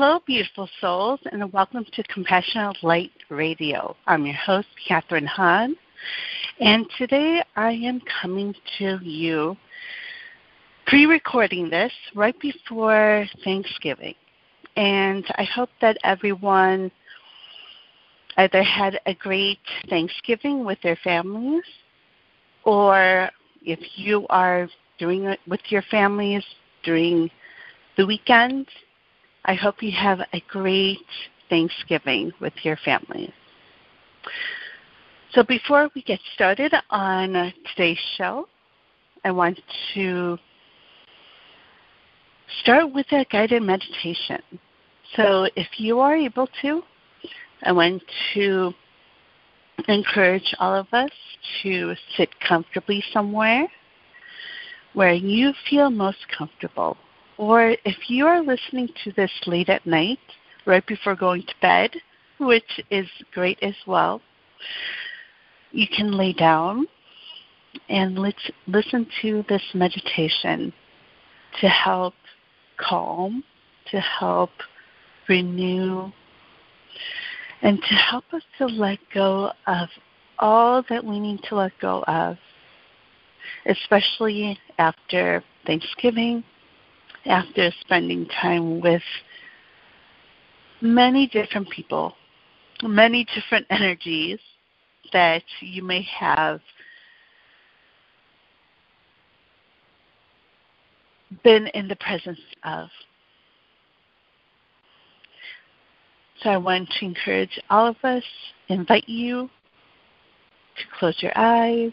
Hello, beautiful souls, and welcome to Compassionate Light Radio. I'm your host, Catharine Han, and today I am coming to you pre recording this right before Thanksgiving. And I hope that everyone either had a great Thanksgiving with their families, or if you are doing it with your families during the weekend, I hope you have a great Thanksgiving with your families. So, before we get started on today's show, I want to start with a guided meditation. So, if you are able to, I want to encourage all of us to sit comfortably somewhere where you feel most comfortable or if you are listening to this late at night, right before going to bed, which is great as well, you can lay down and let's listen to this meditation to help calm, to help renew, and to help us to let go of all that we need to let go of, especially after Thanksgiving after spending time with many different people, many different energies that you may have been in the presence of. So I want to encourage all of us, invite you to close your eyes,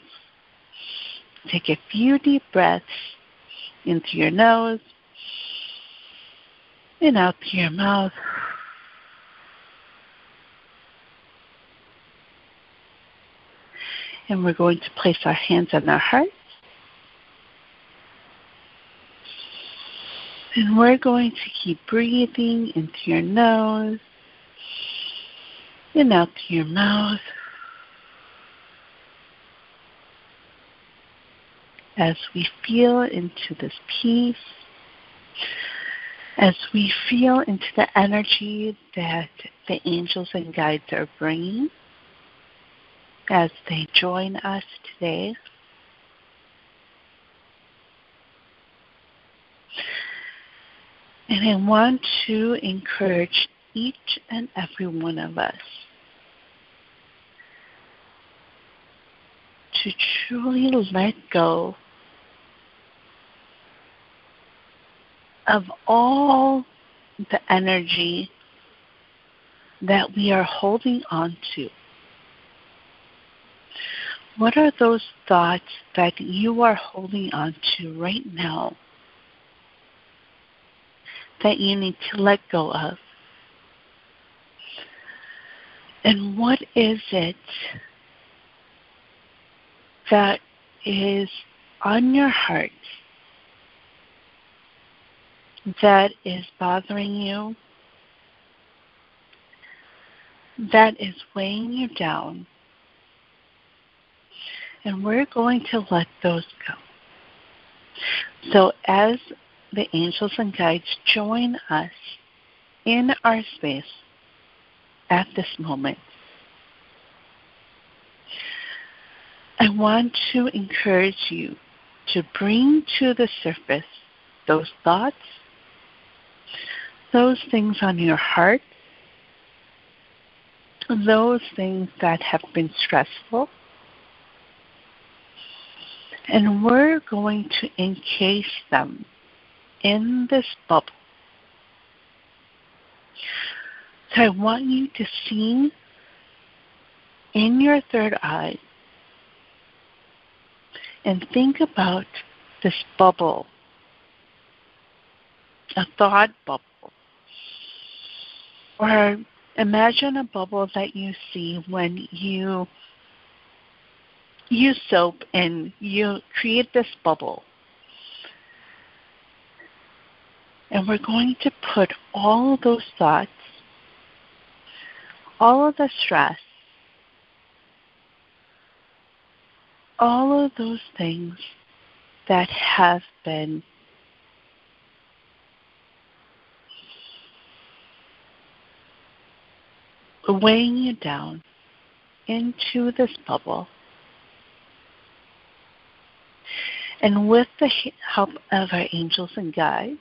take a few deep breaths into your nose and out through your mouth. And we're going to place our hands on our hearts. And we're going to keep breathing into your nose and out through your mouth. As we feel into this peace as we feel into the energy that the angels and guides are bringing as they join us today. And I want to encourage each and every one of us to truly let go of all the energy that we are holding on to. What are those thoughts that you are holding on to right now that you need to let go of? And what is it that is on your heart that is bothering you, that is weighing you down. And we're going to let those go. So, as the angels and guides join us in our space at this moment, I want to encourage you to bring to the surface those thoughts, those things on your heart, those things that have been stressful. And we're going to encase them in this bubble. So I want you to see in your third eye and think about this bubble, a thought bubble or imagine a bubble that you see when you use soap and you create this bubble. And we're going to put all of those thoughts, all of the stress, all of those things that have been weighing you down into this bubble. And with the help of our angels and guides,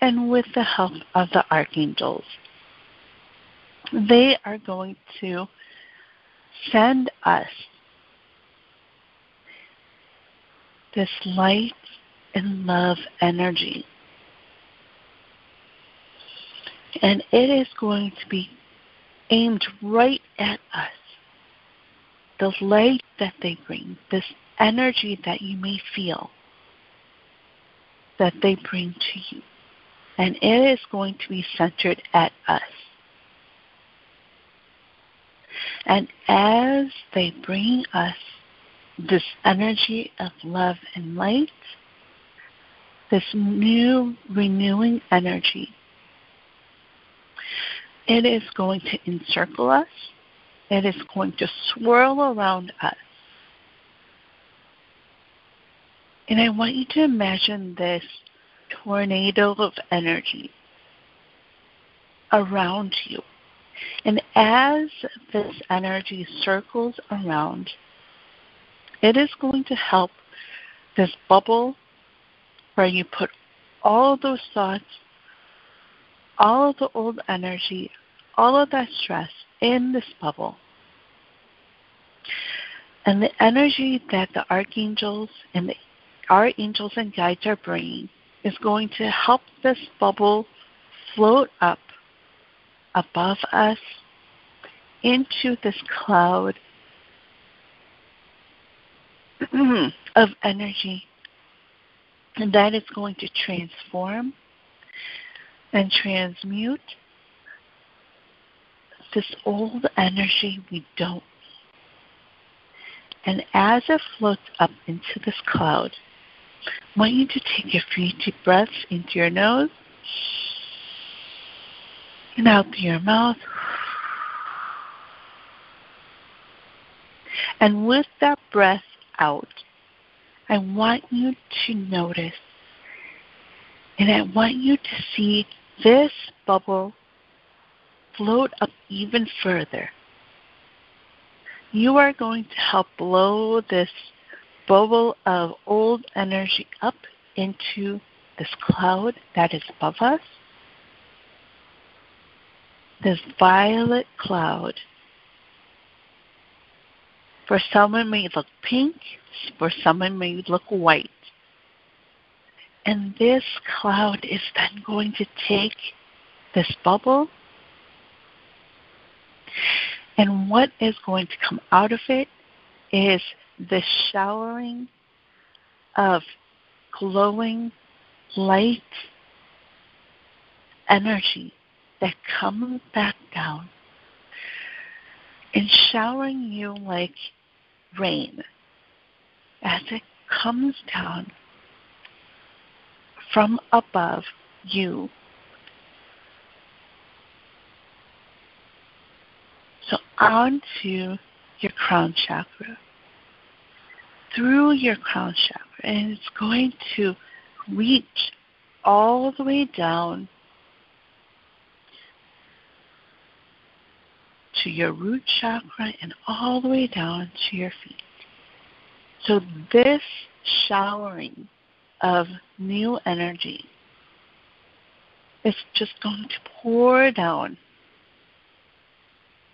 and with the help of the archangels, they are going to send us this light and love energy. And it is going to be aimed right at us. The light that they bring, this energy that you may feel that they bring to you. And it is going to be centered at us. And as they bring us this energy of love and light, this new renewing energy, it is going to encircle us. It is going to swirl around us. And I want you to imagine this tornado of energy around you. And as this energy circles around, it is going to help this bubble where you put all those thoughts, all of the old energy, all of that stress in this bubble. And the energy that the archangels and the our angels and guides are bringing is going to help this bubble float up above us into this cloud of energy. And that is going to transform and transmute this old energy we don't need. And as it floats up into this cloud, I want you to take a few deep breaths into your nose and out through your mouth. And with that breath out, I want you to notice and I want you to see this bubble float up even further. You are going to help blow this bubble of old energy up into this cloud that is above us this violet cloud. For someone may look pink, for someone may look white. And this cloud is then going to take this bubble, and what is going to come out of it is the showering of glowing light energy that comes back down and showering you like rain. As it comes down from above you. So onto your crown chakra, through your crown chakra, and it's going to reach all the way down to your root chakra and all the way down to your feet. So, this showering of new energy It's just going to pour down,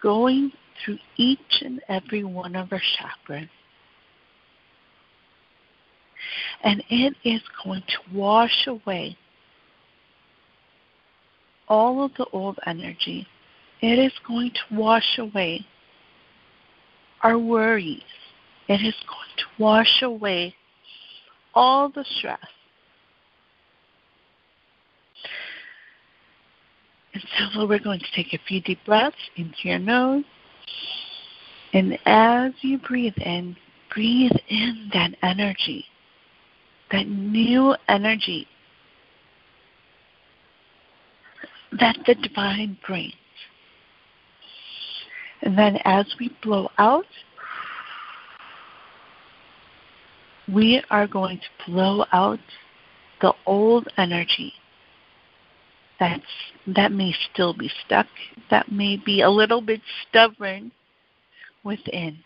going through each and every one of our chakras. And it is going to wash away all of the old energy it is going to wash away our worries. It is going to wash away all the stress. And so we're going to take a few deep breaths into your nose. And as you breathe in, breathe in that energy, that new energy that the divine brings. And then as we blow out, we are going to blow out the old energy that's that may still be stuck, that may be a little bit stubborn within.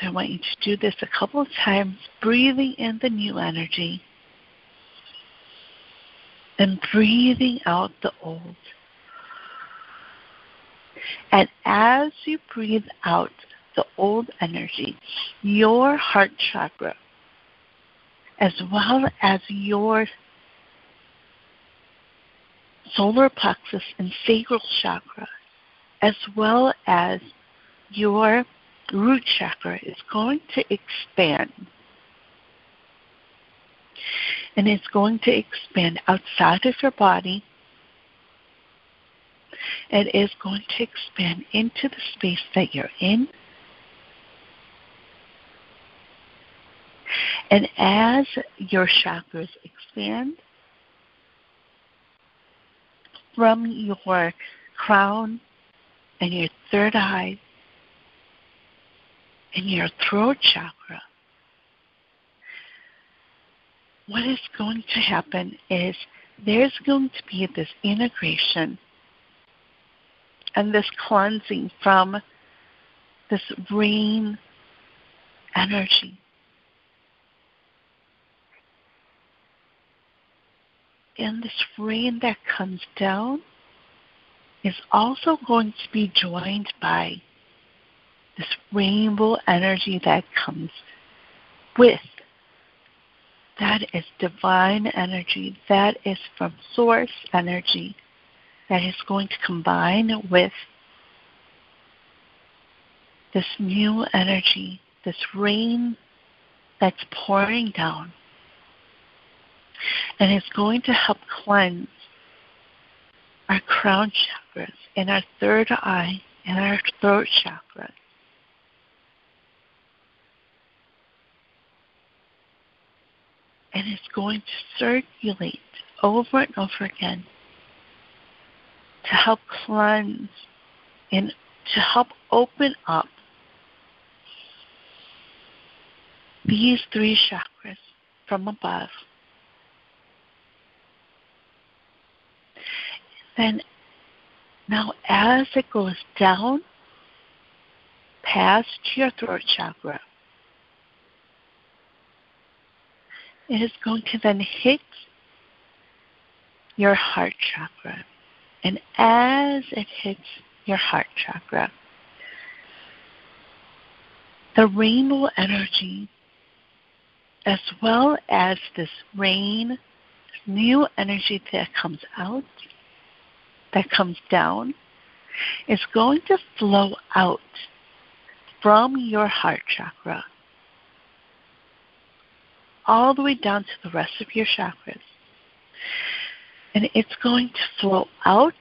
I want you to do this a couple of times, breathing in the new energy and breathing out the old. And as you breathe out the old energy, your heart chakra, as well as your solar plexus and sacral chakra, as well as your root chakra, is going to expand. And it's going to expand outside of your body. It is going to expand into the space that you're in. And as your chakras expand, from your crown and your third eye and your throat chakra, what is going to happen is there's going to be this integration and this cleansing from this rain energy and this rain that comes down is also going to be joined by this rainbow energy that comes with. That is divine energy. That is from source energy that is going to combine with this new energy, this rain that's pouring down and it's going to help cleanse our crown chakras and our third eye and our throat chakra. And it's going to circulate over and over again to help cleanse and to help open up these three chakras from above Then now as it goes down past your throat chakra, it is going to then hit your heart chakra. And as it hits your heart chakra, the rainbow energy, as well as this rain, new energy that comes out, that comes down is going to flow out from your heart chakra all the way down to the rest of your chakras. And it's going to flow out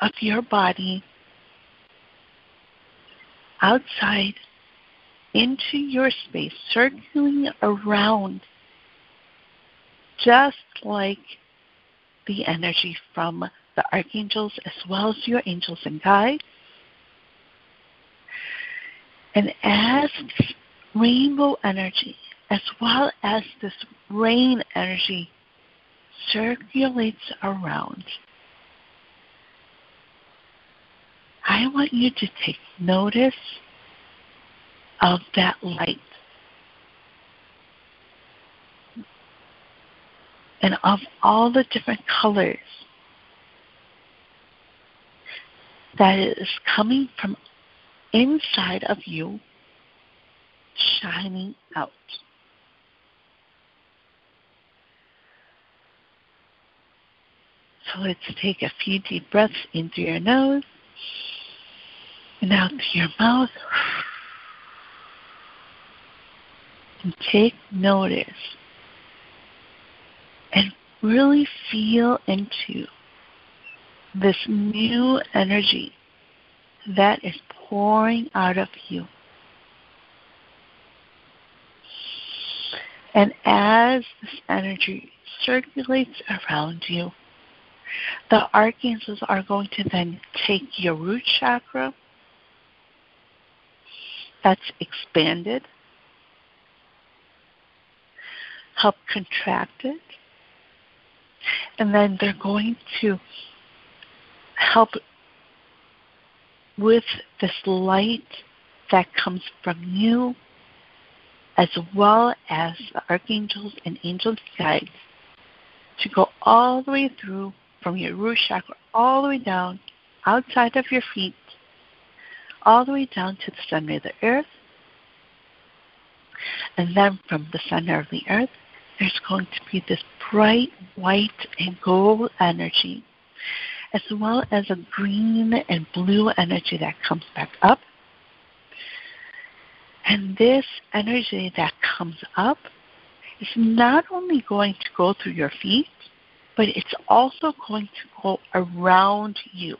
of your body outside into your space, circling around just like the energy from the archangels as well as your angels and guides. And as rainbow energy, as well as this rain energy, circulates around, I want you to take notice of that light and of all the different colors that is coming from inside of you shining out. So let's take a few deep breaths in through your nose and out through your mouth. And take notice really feel into this new energy that is pouring out of you. And as this energy circulates around you, the archangels are going to then take your root chakra that's expanded help contract it. And then they're going to help with this light that comes from you, as well as the archangels and angels guides, to go all the way through from your root chakra all the way down outside of your feet, all the way down to the center of the earth. And then from the center of the earth, there's going to be this bright white and gold energy, as well as a green and blue energy that comes back up. And this energy that comes up is not only going to go through your feet, but it's also going to go around you,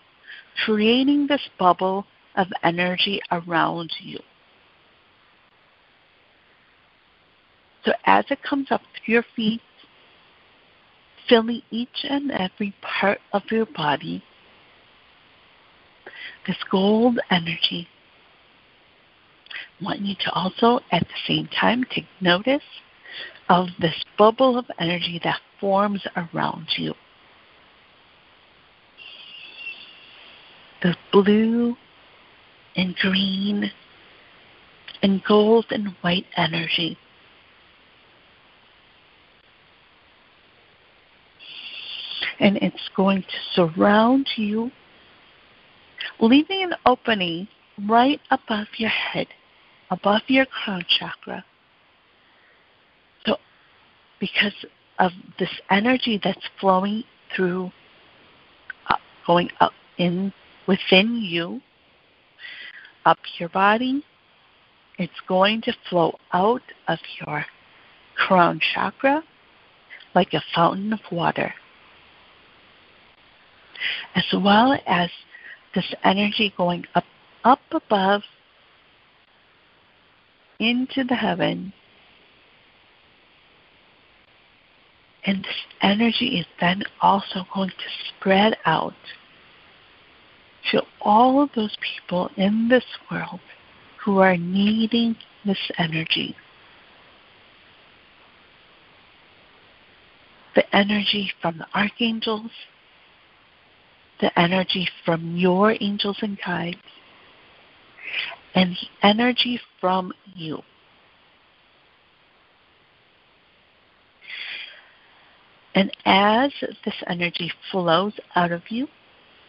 creating this bubble of energy around you. So as it comes up to your feet, filling each and every part of your body, this gold energy. I want you to also at the same time take notice of this bubble of energy that forms around you. The blue and green and gold and white energy. And it's going to surround you, leaving an opening right above your head, above your crown chakra. So, because of this energy that's flowing through, uh, going up in within you, up your body. It's going to flow out of your crown chakra like a fountain of water. As well as this energy going up up above into the heaven. And this energy is then also going to spread out to all of those people in this world who are needing this energy. The energy from the archangels, the energy from your angels and guides, and the energy from you. And as this energy flows out of you,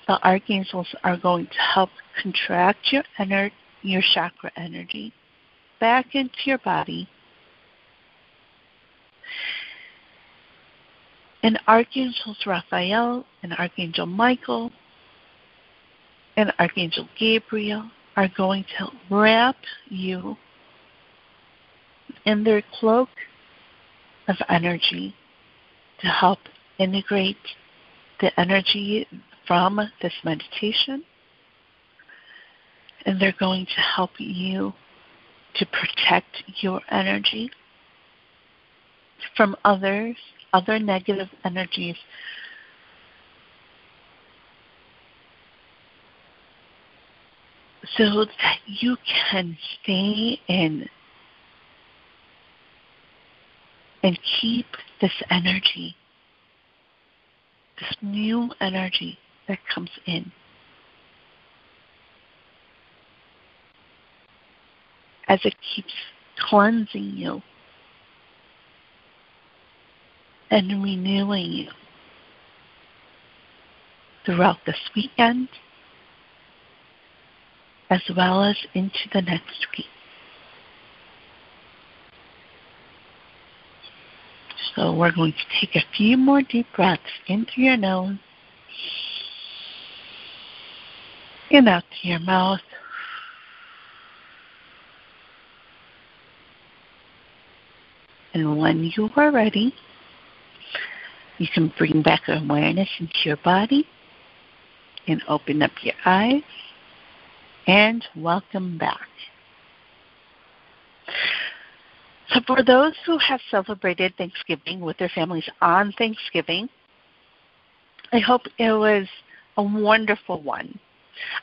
the archangels are going to help contract your ener- your chakra energy back into your body. And archangels Raphael and archangel Michael and archangel Gabriel are going to wrap you in their cloak of energy to help integrate the energy from this meditation. And they're going to help you to protect your energy from others, other negative energies. So that you can stay in and keep this energy, this new energy that comes in. As it keeps cleansing you and renewing you throughout this weekend as well as into the next week. So we're going to take a few more deep breaths in through your nose and out to your mouth. And when you are ready, you can bring back awareness into your body and open up your eyes and welcome back. So, for those who have celebrated Thanksgiving with their families on Thanksgiving, I hope it was a wonderful one.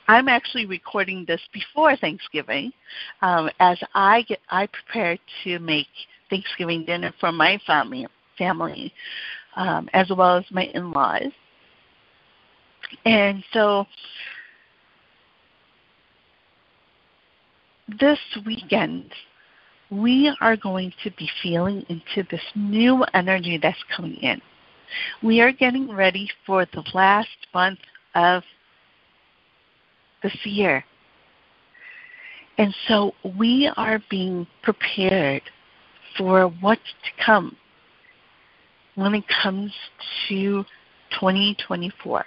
I'm actually recording this before Thanksgiving, um, as I get I prepare to make Thanksgiving dinner for my family, family, um, as well as my in-laws. And so this weekend, we are going to be feeling into this new energy that's coming in. We are getting ready for the last month of this year. And so we are being prepared for what's to come when it comes to 2024.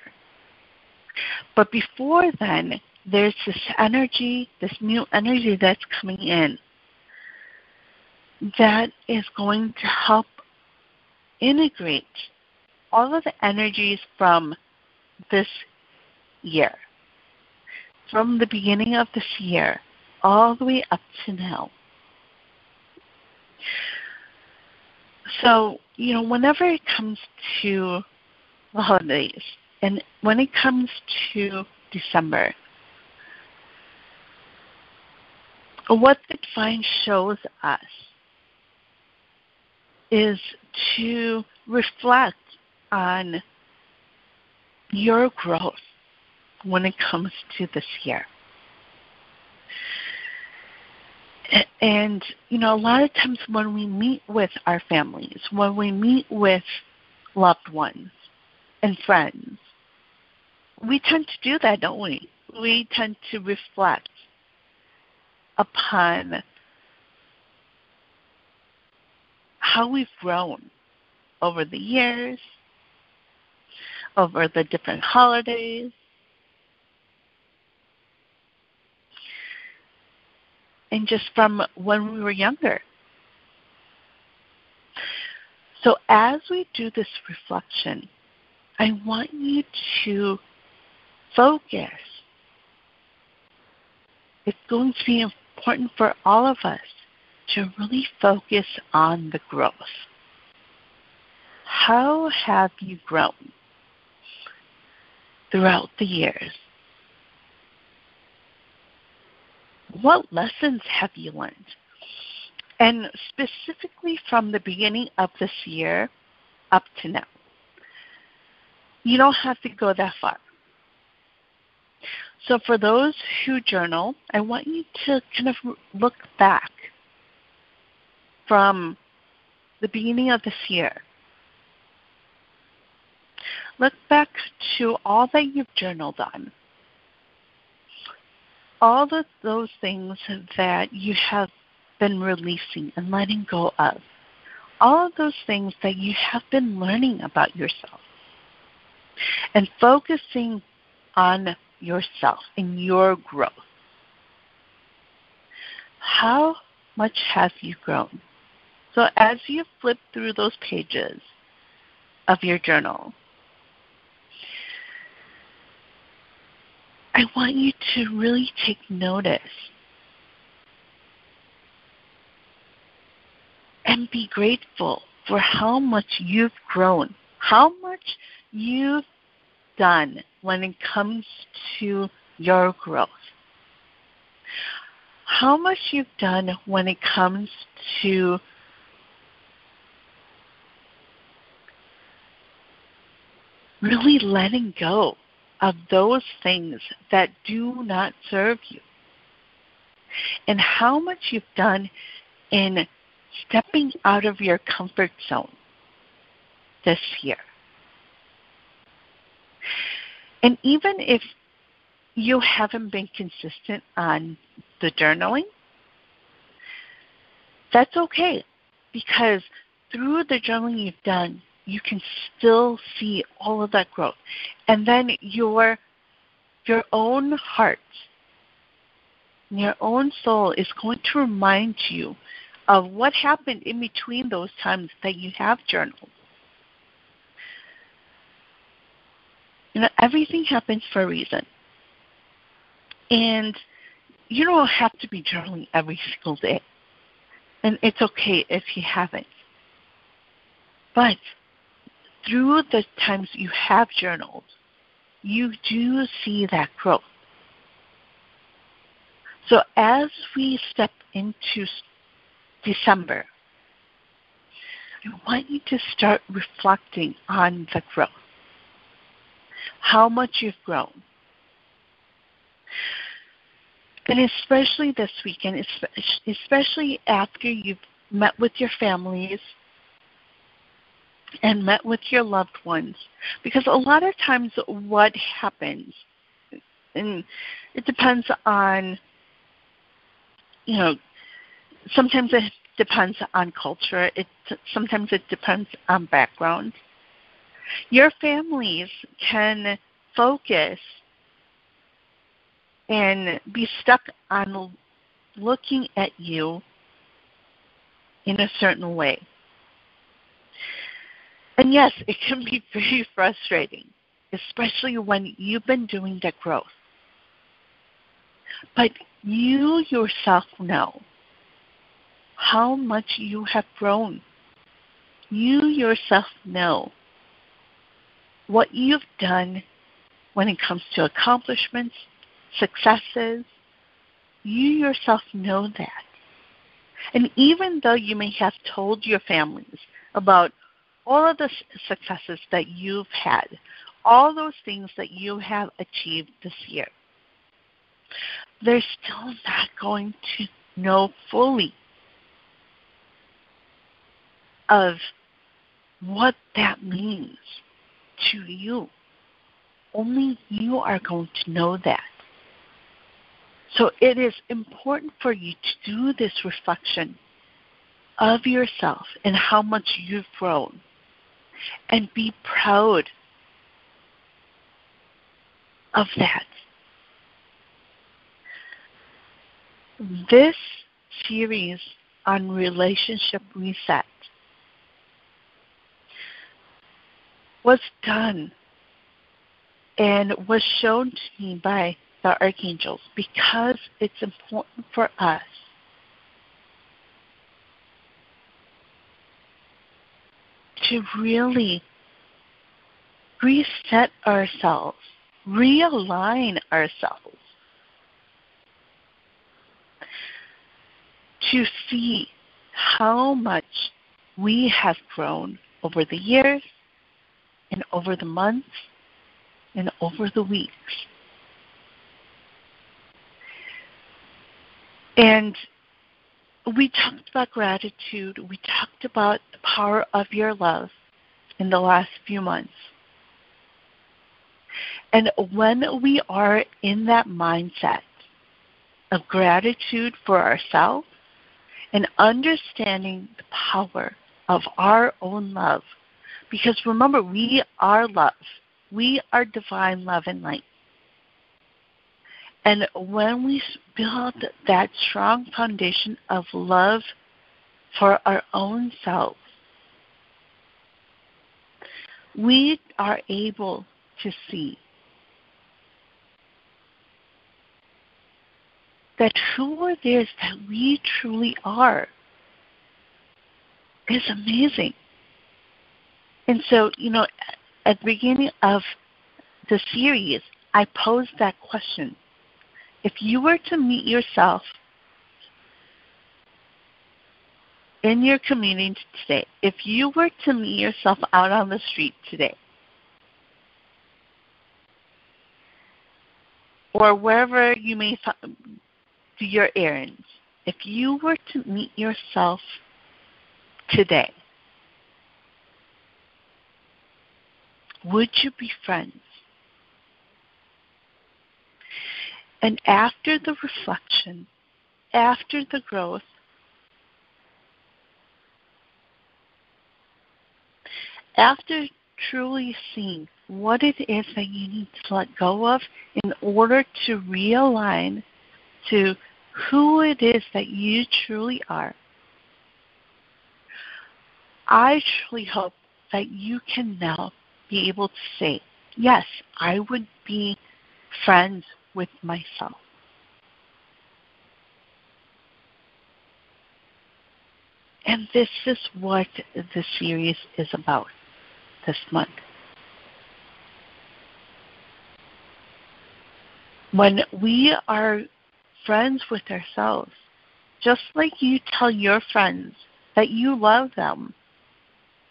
But before then, there's this energy, this new energy that's coming in that is going to help integrate all of the energies from this year, from the beginning of this year, all the way up to now. So, you know, whenever it comes to the holidays, and when it comes to December, what the divine shows us is to reflect on your growth when it comes to this year. And, you know, a lot of times when we meet with our families, when we meet with loved ones and friends, we tend to do that, don't we? We tend to reflect upon how we've grown over the years, over the different holidays. And just from when we were younger. So, as we do this reflection, I want you to focus. It's going to be important for all of us to really focus on the growth. How have you grown throughout the years? What lessons have you learned? And specifically from the beginning of this year up to now. You don't have to go that far. So, for those who journal, I want you to kind of look back from the beginning of this year. Look back to all that you've journaled on, all of those things that you have been releasing and letting go of, all of those things that you have been learning about yourself, and focusing on yourself and your growth. How much have you grown? So, as you flip through those pages of your journal, I want you to really take notice and be grateful for how much you've grown, how much you've done when it comes to your growth? How much you've done when it comes to really letting go of those things that do not serve you. And how much you've done in stepping out of your comfort zone this year. And even if you haven't been consistent on the journaling, that's okay because through the journaling you've done, you can still see all of that growth. And then your your own heart, your own soul is going to remind you of what happened in between those times that you have journaled. You know, everything happens for a reason. And you don't have to be journaling every single day. And it's okay if you haven't. But through the times you have journaled, you do see that growth. So as we step into December, I want you to start reflecting on the growth. How much you've grown. And especially this weekend, especially after you've met with your families and met with your loved ones. Because a lot of times, what happens, and it depends on, you know, sometimes it depends on culture. It sometimes it depends on background. Your families can focus and be stuck on looking at you in a certain way. And yes, it can be very frustrating, especially when you've been doing the growth. But you yourself know how much you have grown. You yourself know what you've done when it comes to accomplishments, successes. You yourself know that. And even though you may have told your families about all of the successes that you've had, all those things that you have achieved this year, they're still not going to know fully of what that means to you. Only you are going to know that. So it is important for you to do this reflection of yourself and how much you've grown and be proud of that. This series on relationship reset was done and was shown to me by the archangels because it's important for us to really reset ourselves, realign ourselves, to see how much we have grown over the years and over the months and over the weeks. And we talked about gratitude. We talked about the power of your love in the last few months. And when we are in that mindset of gratitude for ourselves and understanding the power of our own love because remember, we are love. We are divine love and light. And when we build that strong foundation of love for our own selves, we are able to see that who it is that we truly are is amazing. And so, you know, at the beginning of the series, I posed that question. If you were to meet yourself in your community today, if you were to meet yourself out on the street today, or wherever you may do your errands, if you were to meet yourself today, Would you be friends? And after the reflection, after the growth, after truly seeing what it is that you need to let go of in order to realign to who it is that you truly are, I truly hope that you can now be able to say, yes, I would be friends with myself. And this is what the series is about this month. When we are friends with ourselves, just like you tell your friends that you love them,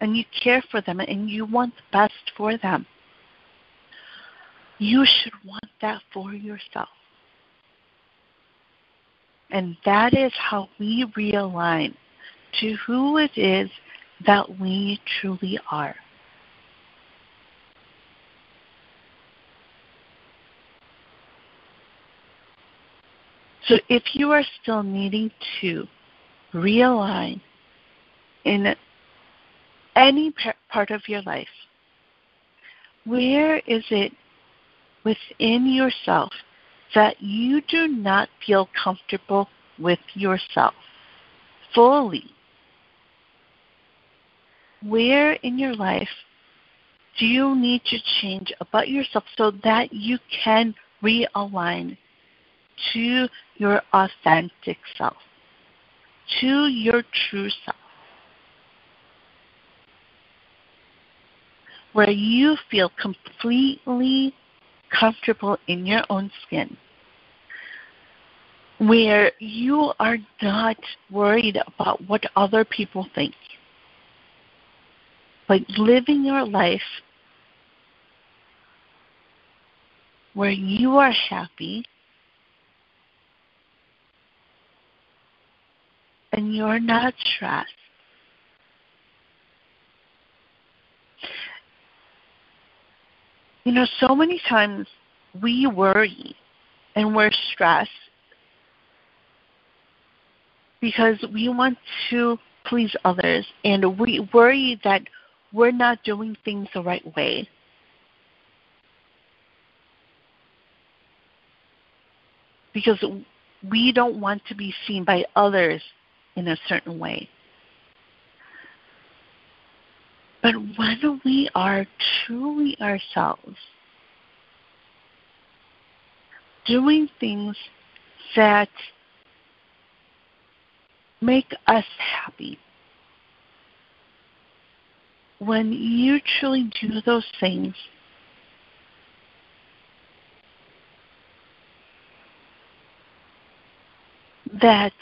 and you care for them and you want the best for them, you should want that for yourself. And that is how we realign to who it is that we truly are. So if you are still needing to realign in any part of your life, where is it within yourself that you do not feel comfortable with yourself fully? Where in your life do you need to change about yourself so that you can realign to your authentic self, to your true self? Where you feel completely comfortable in your own skin, where you are not worried about what other people think, but living your life where you are happy and you're not stressed. You know, so many times we worry and we're stressed because we want to please others and we worry that we're not doing things the right way. Because we don't want to be seen by others in a certain way. But when we are truly ourselves, doing things that make us happy, when you truly do those things, that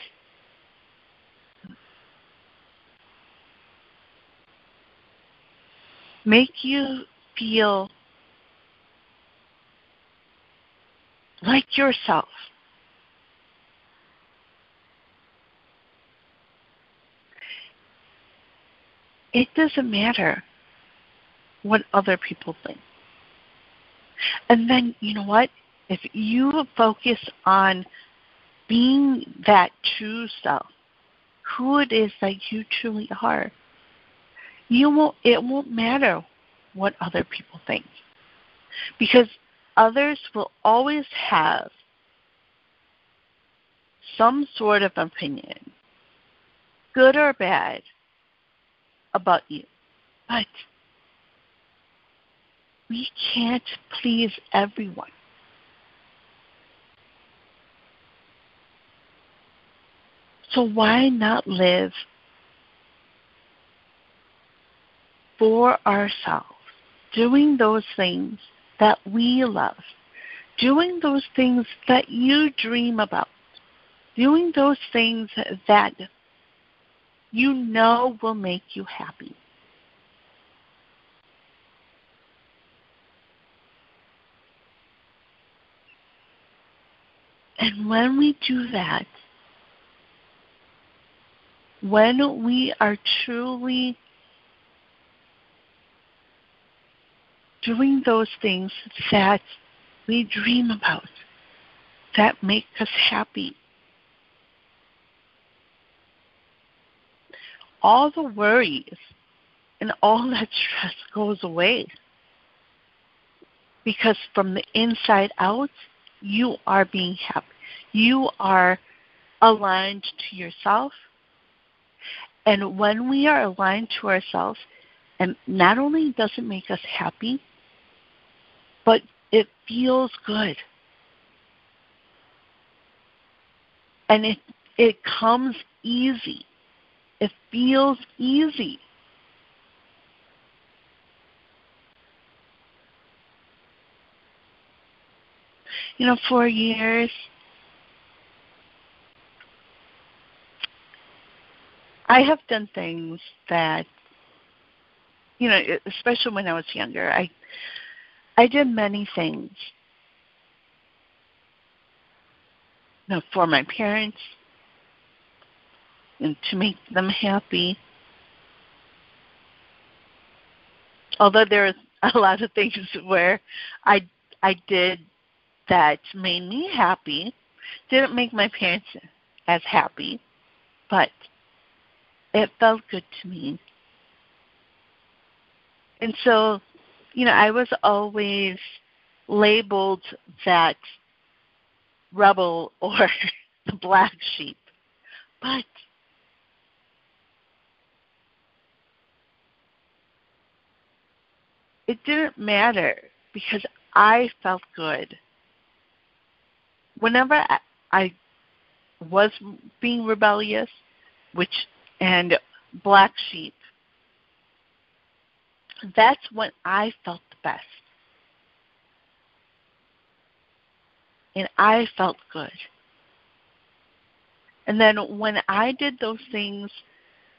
make you feel like yourself. It doesn't matter what other people think. And then, you know what? If you focus on being that true self, who it is that you truly are, you won't it won't matter what other people think. Because others will always have some sort of opinion, good or bad, about you. But we can't please everyone. So why not live for ourselves, doing those things that we love, doing those things that you dream about, doing those things that you know will make you happy. And when we do that, when we are truly doing those things that we dream about, that make us happy, all the worries and all that stress goes away. Because from the inside out, you are being happy. You are aligned to yourself. And when we are aligned to ourselves, and not only does it make us happy, but it feels good. And it it comes easy. It feels easy. You know, for years, I have done things that you know, especially when I was younger, I I did many things. You know, for my parents and to make them happy. Although there there's a lot of things where I I did that made me happy, didn't make my parents as happy, but it felt good to me. And so, you know, I was always labeled that rebel or the black sheep. But it didn't matter because I felt good. Whenever I, was being rebellious, which and black sheep, that's when I felt the best. And I felt good. And then when I did those things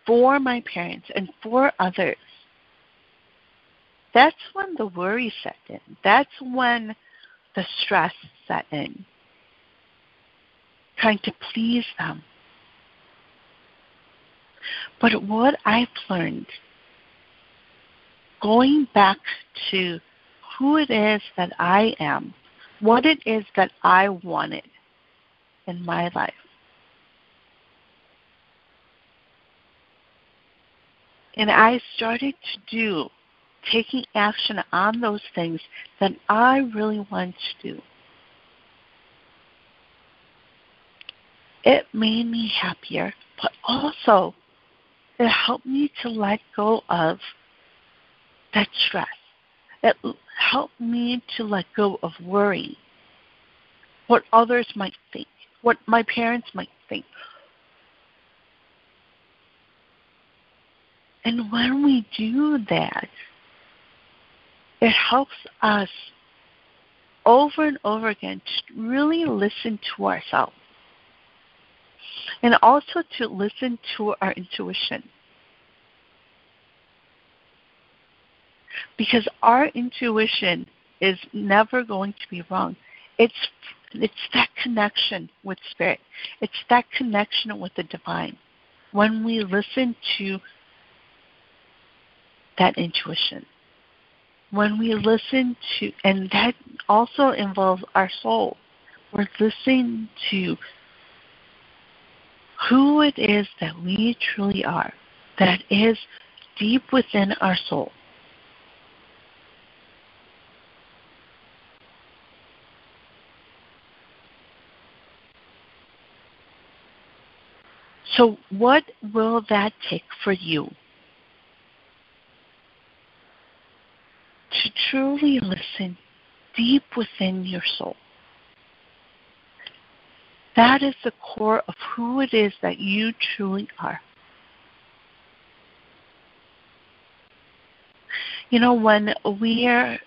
for my parents and for others, that's when the worry set in. That's when the stress set in. Trying to please them. But what I've learned, going back to who it is that I am, what it is that I wanted in my life. And I started to do taking action on those things that I really want to do. It made me happier, but also it helped me to let go of that stress. It helped me to let go of worry, what others might think, what my parents might think. And when we do that, it helps us over and over again to really listen to ourselves and also to listen to our intuition. Because our intuition is never going to be wrong. It's it's that connection with spirit. It's that connection with the divine. When we listen to that intuition when we listen to, and that also involves our soul, we're listening to who it is that we truly are, that is deep within our soul. So, what will that take for you? to truly listen deep within your soul. That is the core of who it is that you truly are. You know, when we are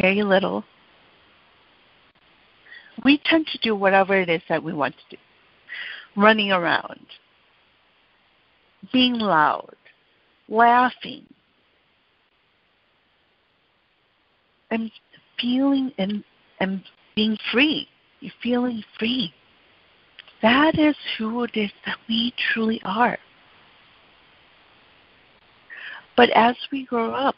very little, we tend to do whatever it is that we want to do running around, being loud, laughing, and feeling and and being free. You're feeling free. That is who it is that we truly are. But as we grow up,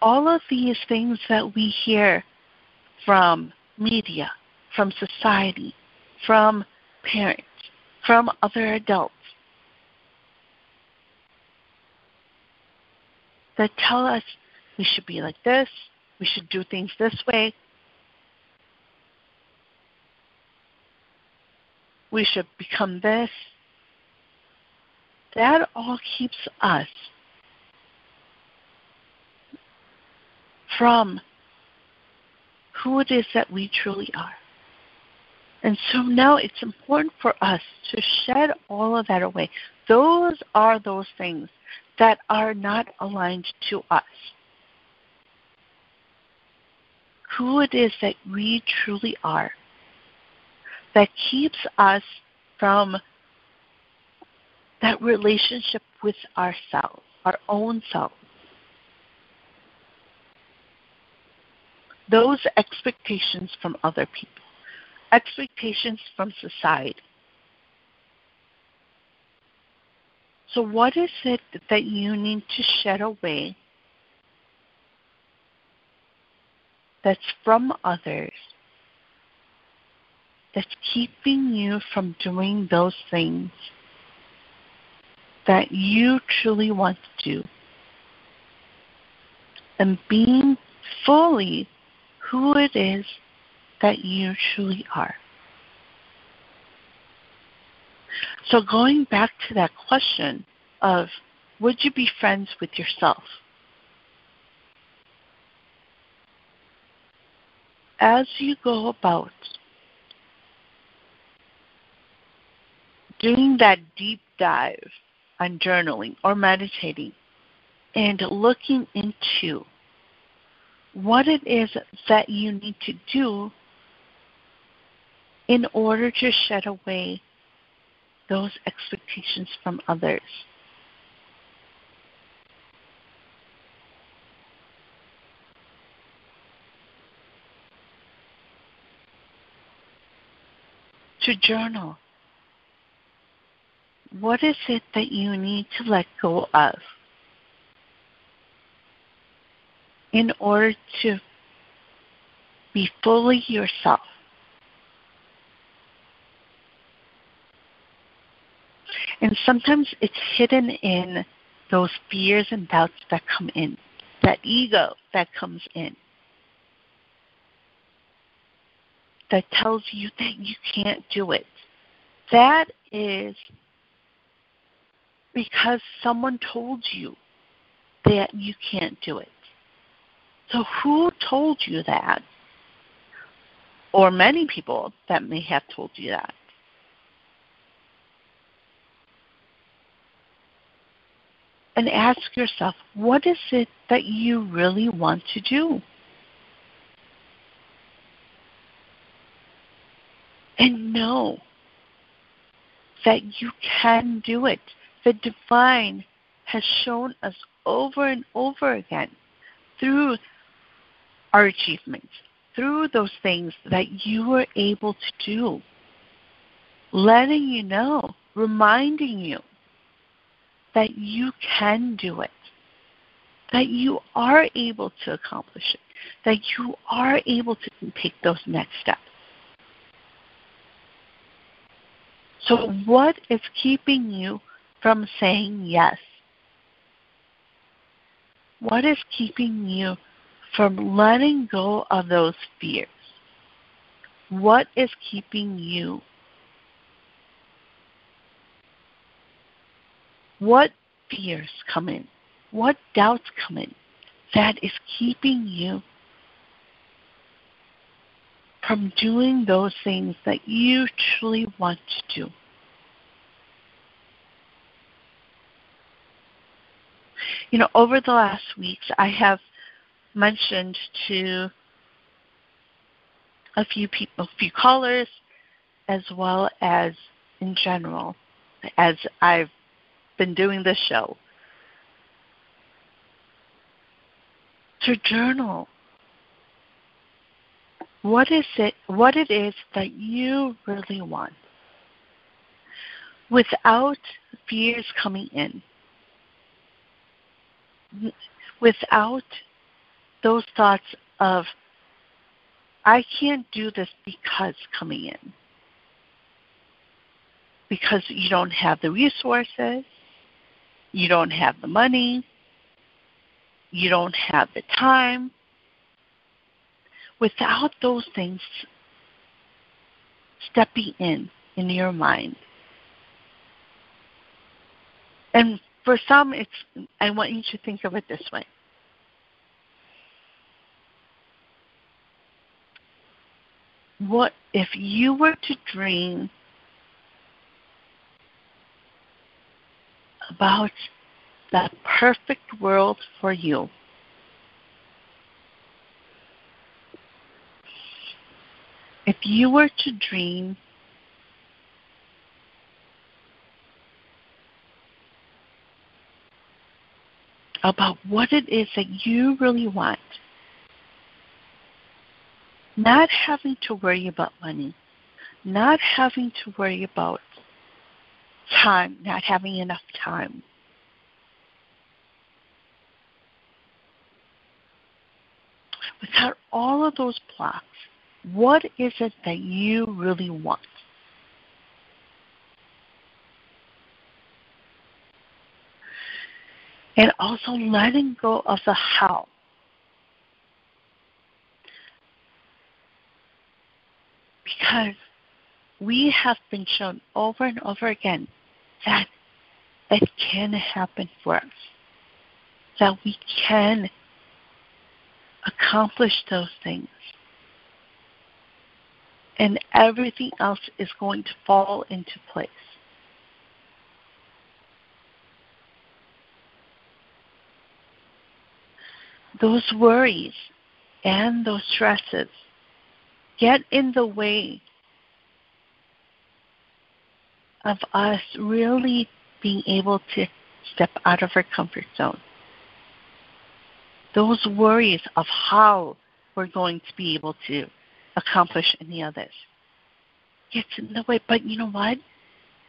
all of these things that we hear from media, from society, from parents, from other adults, that tell us we should be like this, we should do things this way. We should become this. That all keeps us from who it is that we truly are. And so now it's important for us to shed all of that away. Those are those things that are not aligned to us. Who it is that we truly are that keeps us from that relationship with ourselves, our own self. Those expectations from other people, expectations from society, So, what is it that you need to shed away that's from others that's keeping you from doing those things that you truly want to do and being fully who it is that you truly are. So, going back to that question of would you be friends with yourself? As you go about doing that deep dive on journaling or meditating and looking into what it is that you need to do in order to shed away those expectations from others. To journal. What is it that you need to let go of in order to be fully yourself? And sometimes it's hidden in those fears and doubts that come in, that ego that comes in, that tells you that you can't do it. That is because someone told you that you can't do it. So, who told you that? Or many people that may have told you that. And ask yourself, what is it that you really want to do? And know that you can do it. The divine has shown us over and over again through our achievements, through those things that you were able to do, letting you know, reminding you that you can do it, that you are able to accomplish it, that you are able to take those next steps. So, what is keeping you from saying yes? What is keeping you from letting go of those fears? What is keeping you what fears come in, what doubts come in that is keeping you from doing those things that you truly want to do. You know, over the last weeks, I have mentioned to a few people, a few callers, as well as in general, as I've been doing this show. To journal. What is it what it is that you really want without fears coming in. Without those thoughts of I can't do this because coming in. Because you don't have the resources, you don't have the money, you don't have the time. Without those things stepping in in your mind. And for some, it's I want you to think of it this way. What if you were to dream about that perfect world for you. If you were to dream about what it is that you really want, not having to worry about money, not having to worry about time, not having enough time. Without all of those blocks, what is it that you really want? And also letting go of the how. Because we have been shown over and over again that it can happen for us, that we can accomplish those things. And everything else is going to fall into place. Those worries and those stresses get in the way of us really being able to step out of our comfort zone. Those worries of how we're going to be able to accomplish any of this gets in the way. But you know what?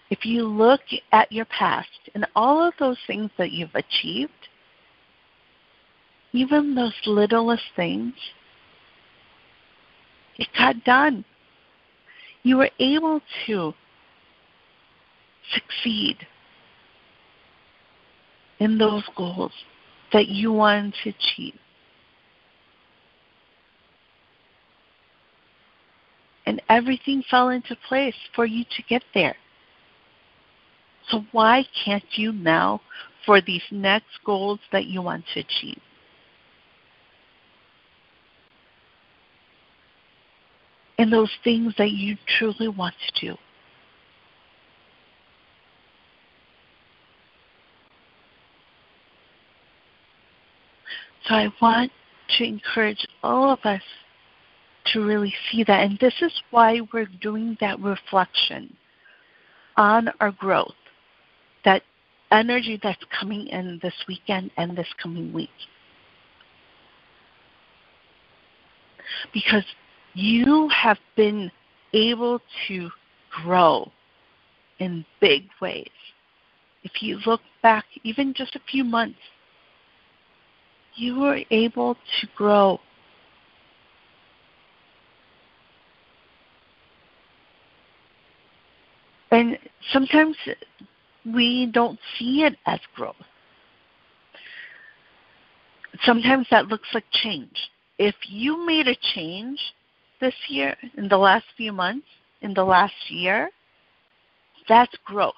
If you look at your past and all of those things that you've achieved, even those littlest things, it got done. You were able to succeed in those goals that you want to achieve. And everything fell into place for you to get there. So, why can't you now for these next goals that you want to achieve? And those things that you truly want to do. So I want to encourage all of us to really see that. And this is why we're doing that reflection on our growth, that energy that's coming in this weekend and this coming week. Because you have been able to grow in big ways. If you look back even just a few months you were able to grow. And sometimes we don't see it as growth. Sometimes that looks like change. If you made a change this year, in the last few months, in the last year, that's growth.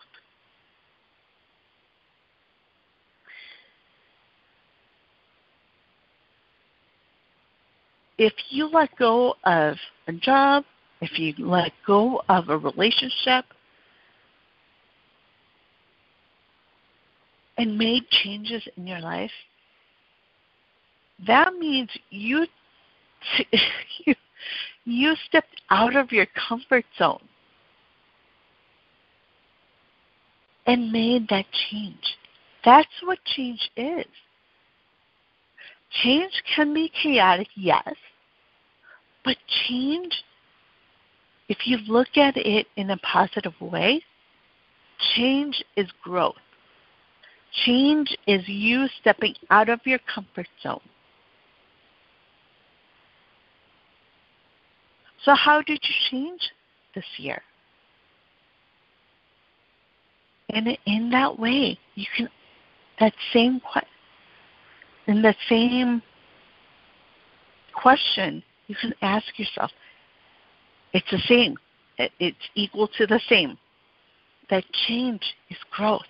If you let go of a job, if you let go of a relationship, and made changes in your life, that means you you, you stepped out of your comfort zone and made that change. That's what change is. Change can be chaotic, yes, but change, if you look at it in a positive way, change is growth. Change is you stepping out of your comfort zone. So, how did you change this year? And in that way, you can that same in the same question, you can ask yourself, it's the same. It's equal to the same. That change is growth.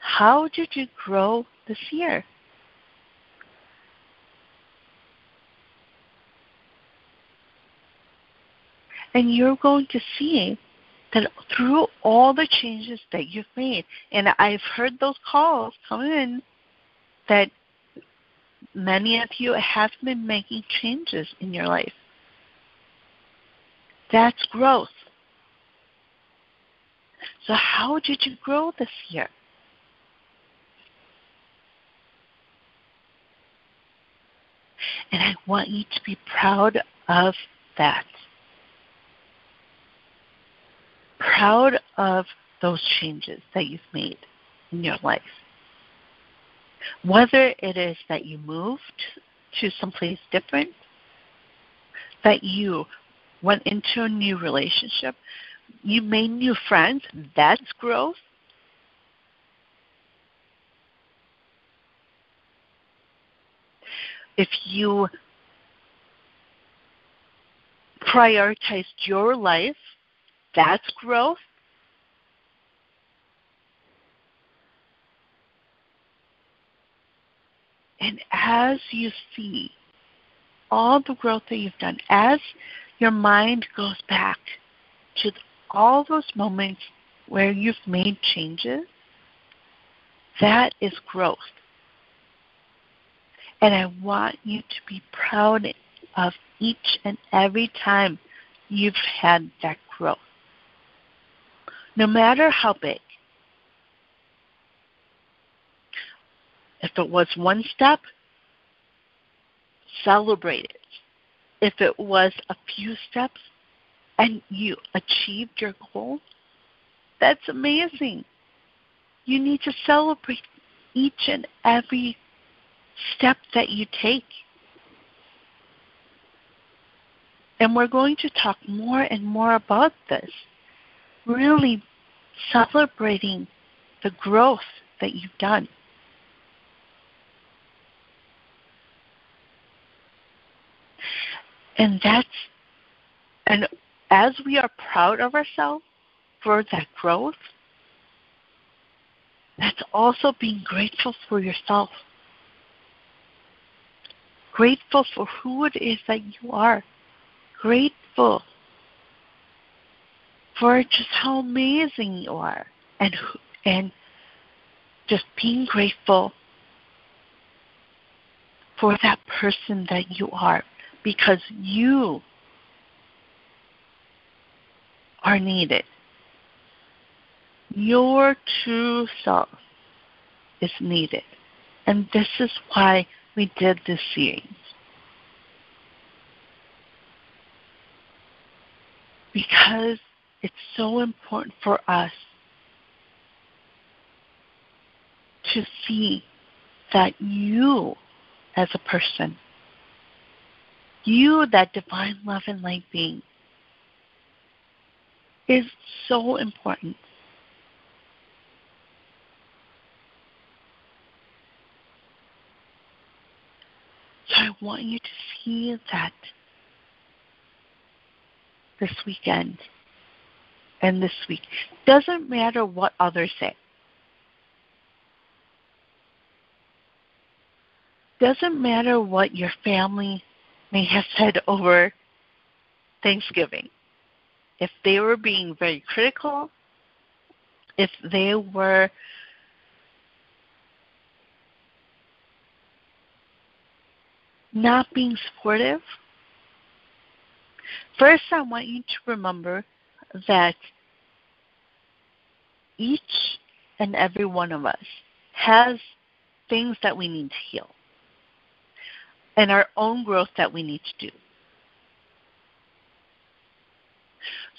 How did you grow this year? And you're going to see that through all the changes that you've made, and I've heard those calls come in that many of you have been making changes in your life. That's growth. So, how did you grow this year? And I want you to be proud of that. Proud of those changes that you've made in your life. Whether it is that you moved to someplace different, that you went into a new relationship, you made new friends, that's growth. If you prioritized your life, that's growth. And as you see all the growth that you've done, as your mind goes back to all those moments where you've made changes, that is growth. And I want you to be proud of each and every time you've had that growth. No matter how big. If it was one step, celebrate it. If it was a few steps and you achieved your goal, that's amazing. You need to celebrate each and every step that you take. And we're going to talk more and more about this. Really celebrating the growth that you've done. And that's, and as we are proud of ourselves for that growth, that's also being grateful for yourself. Grateful for who it is that you are. Grateful for just how amazing you are and and just being grateful for that person that you are because you are needed. Your true self is needed. And this is why we did this series. Because it's so important for us to see that you, as a person, you, that divine love and light being, is so important. So I want you to see that this weekend and this week. Doesn't matter what others say. Doesn't matter what your family may have said over Thanksgiving. If they were being very critical, if they were not being supportive, first I want you to remember that each and every one of us has things that we need to heal and our own growth that we need to do.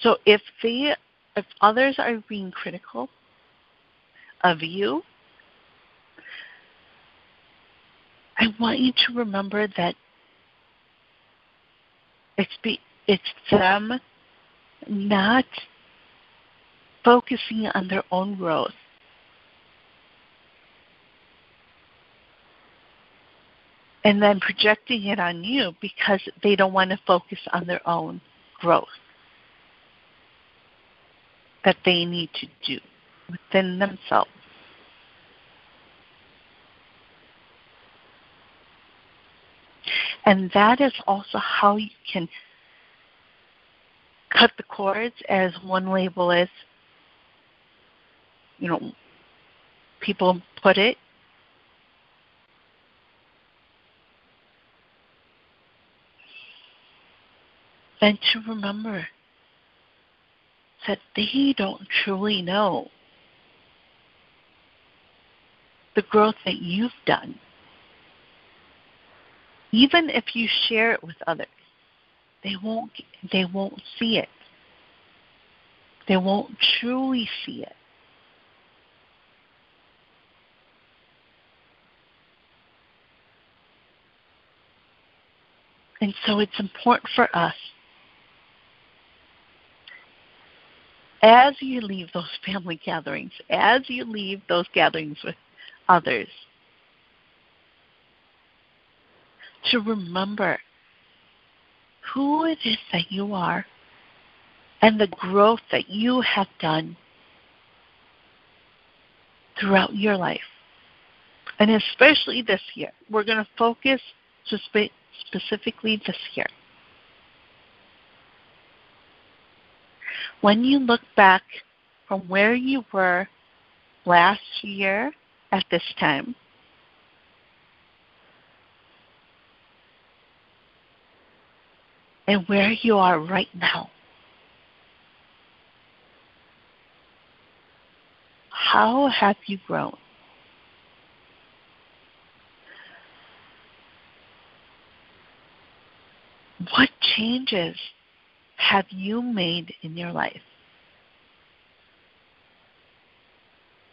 So if they if others are being critical of you, I want you to remember that it's be it's them not focusing on their own growth. And then projecting it on you because they don't want to focus on their own growth that they need to do within themselves. And that is also how you can cut the cords, as one label is, you know, people put it. And to remember that they don't truly know the growth that you've done. Even if you share it with others, they won't they won't see it. They won't truly see it. And so it's important for us as you leave those family gatherings, as you leave those gatherings with others, to remember who it is that you are and the growth that you have done throughout your life. And especially this year, we're going to focus specifically this year. When you look back from where you were last year at this time, and where you are right now, how have you grown? What changes have you made in your life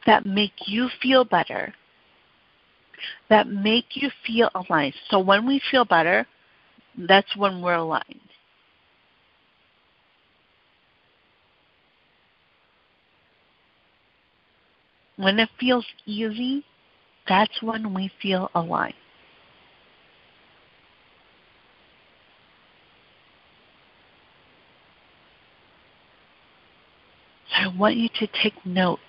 that make you feel better, that make you feel aligned? So when we feel better, that's when we're aligned. When it feels easy, that's when we feel aligned. I want you to take note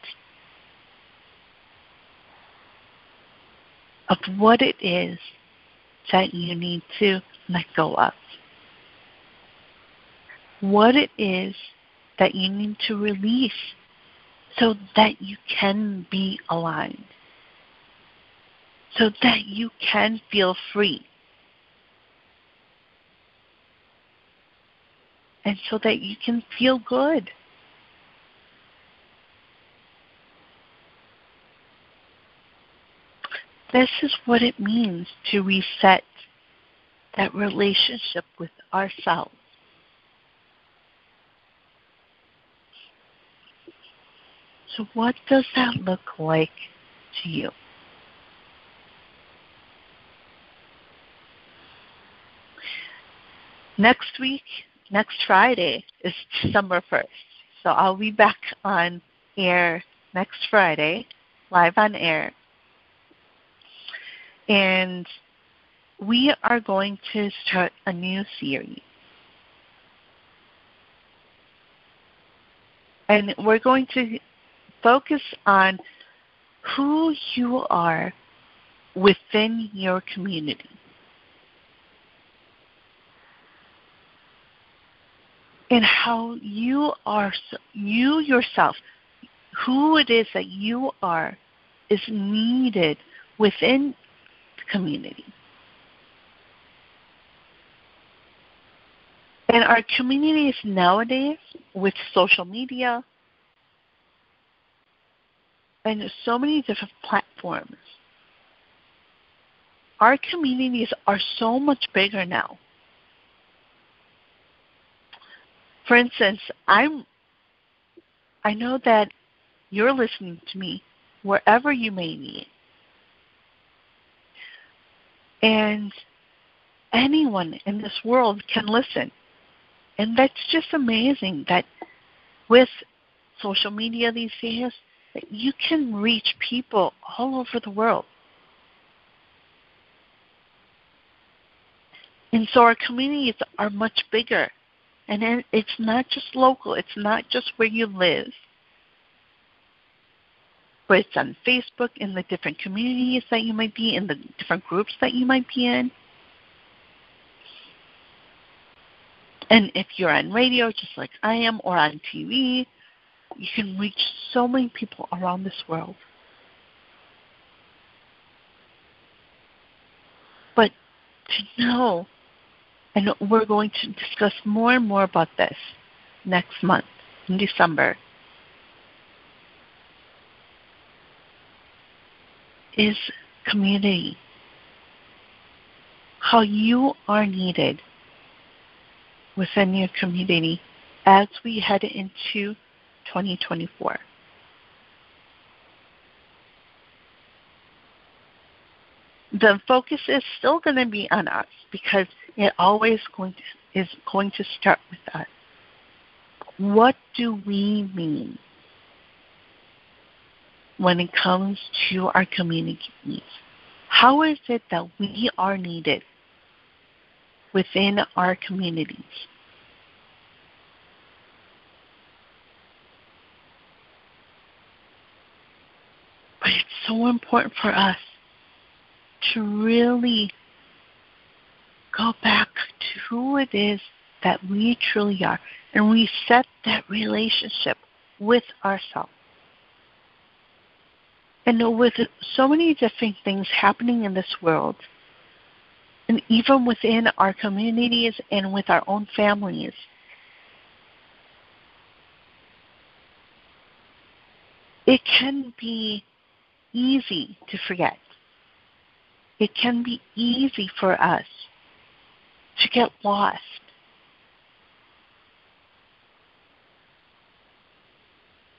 of what it is that you need to let go of. What it is that you need to release so that you can be aligned, so that you can feel free, and so that you can feel good. This is what it means to reset that relationship with ourselves. So, what does that look like to you? Next week, next Friday, is December 1st. So, I'll be back on air next Friday, live on air and we are going to start a new series. And we're going to focus on who you are within your community. And how you are, you yourself, who it is that you are, is needed within community. And our communities nowadays, with social media and so many different platforms, our communities are so much bigger now. For instance, I'm I know that you're listening to me wherever you may be and anyone in this world can listen. And that's just amazing that with social media these days, that you can reach people all over the world. And so our communities are much bigger. And it's not just local, it's not just where you live, but it's on Facebook in the different communities that you might be in, the different groups that you might be in. And if you're on radio, just like I am, or on TV, you can reach so many people around this world. But to know, and we're going to discuss more and more about this next month in December is community. How you are needed within your community as we head into 2024. The focus is still going to be on us because it always going to, is going to start with us. What do we mean when it comes to our community needs? How is it that we are needed within our communities? But it's so important for us to really go back to who it is that we truly are and reset that relationship with ourselves. And with so many different things happening in this world, and even within our communities and with our own families, it can be easy to forget. It can be easy for us to get lost.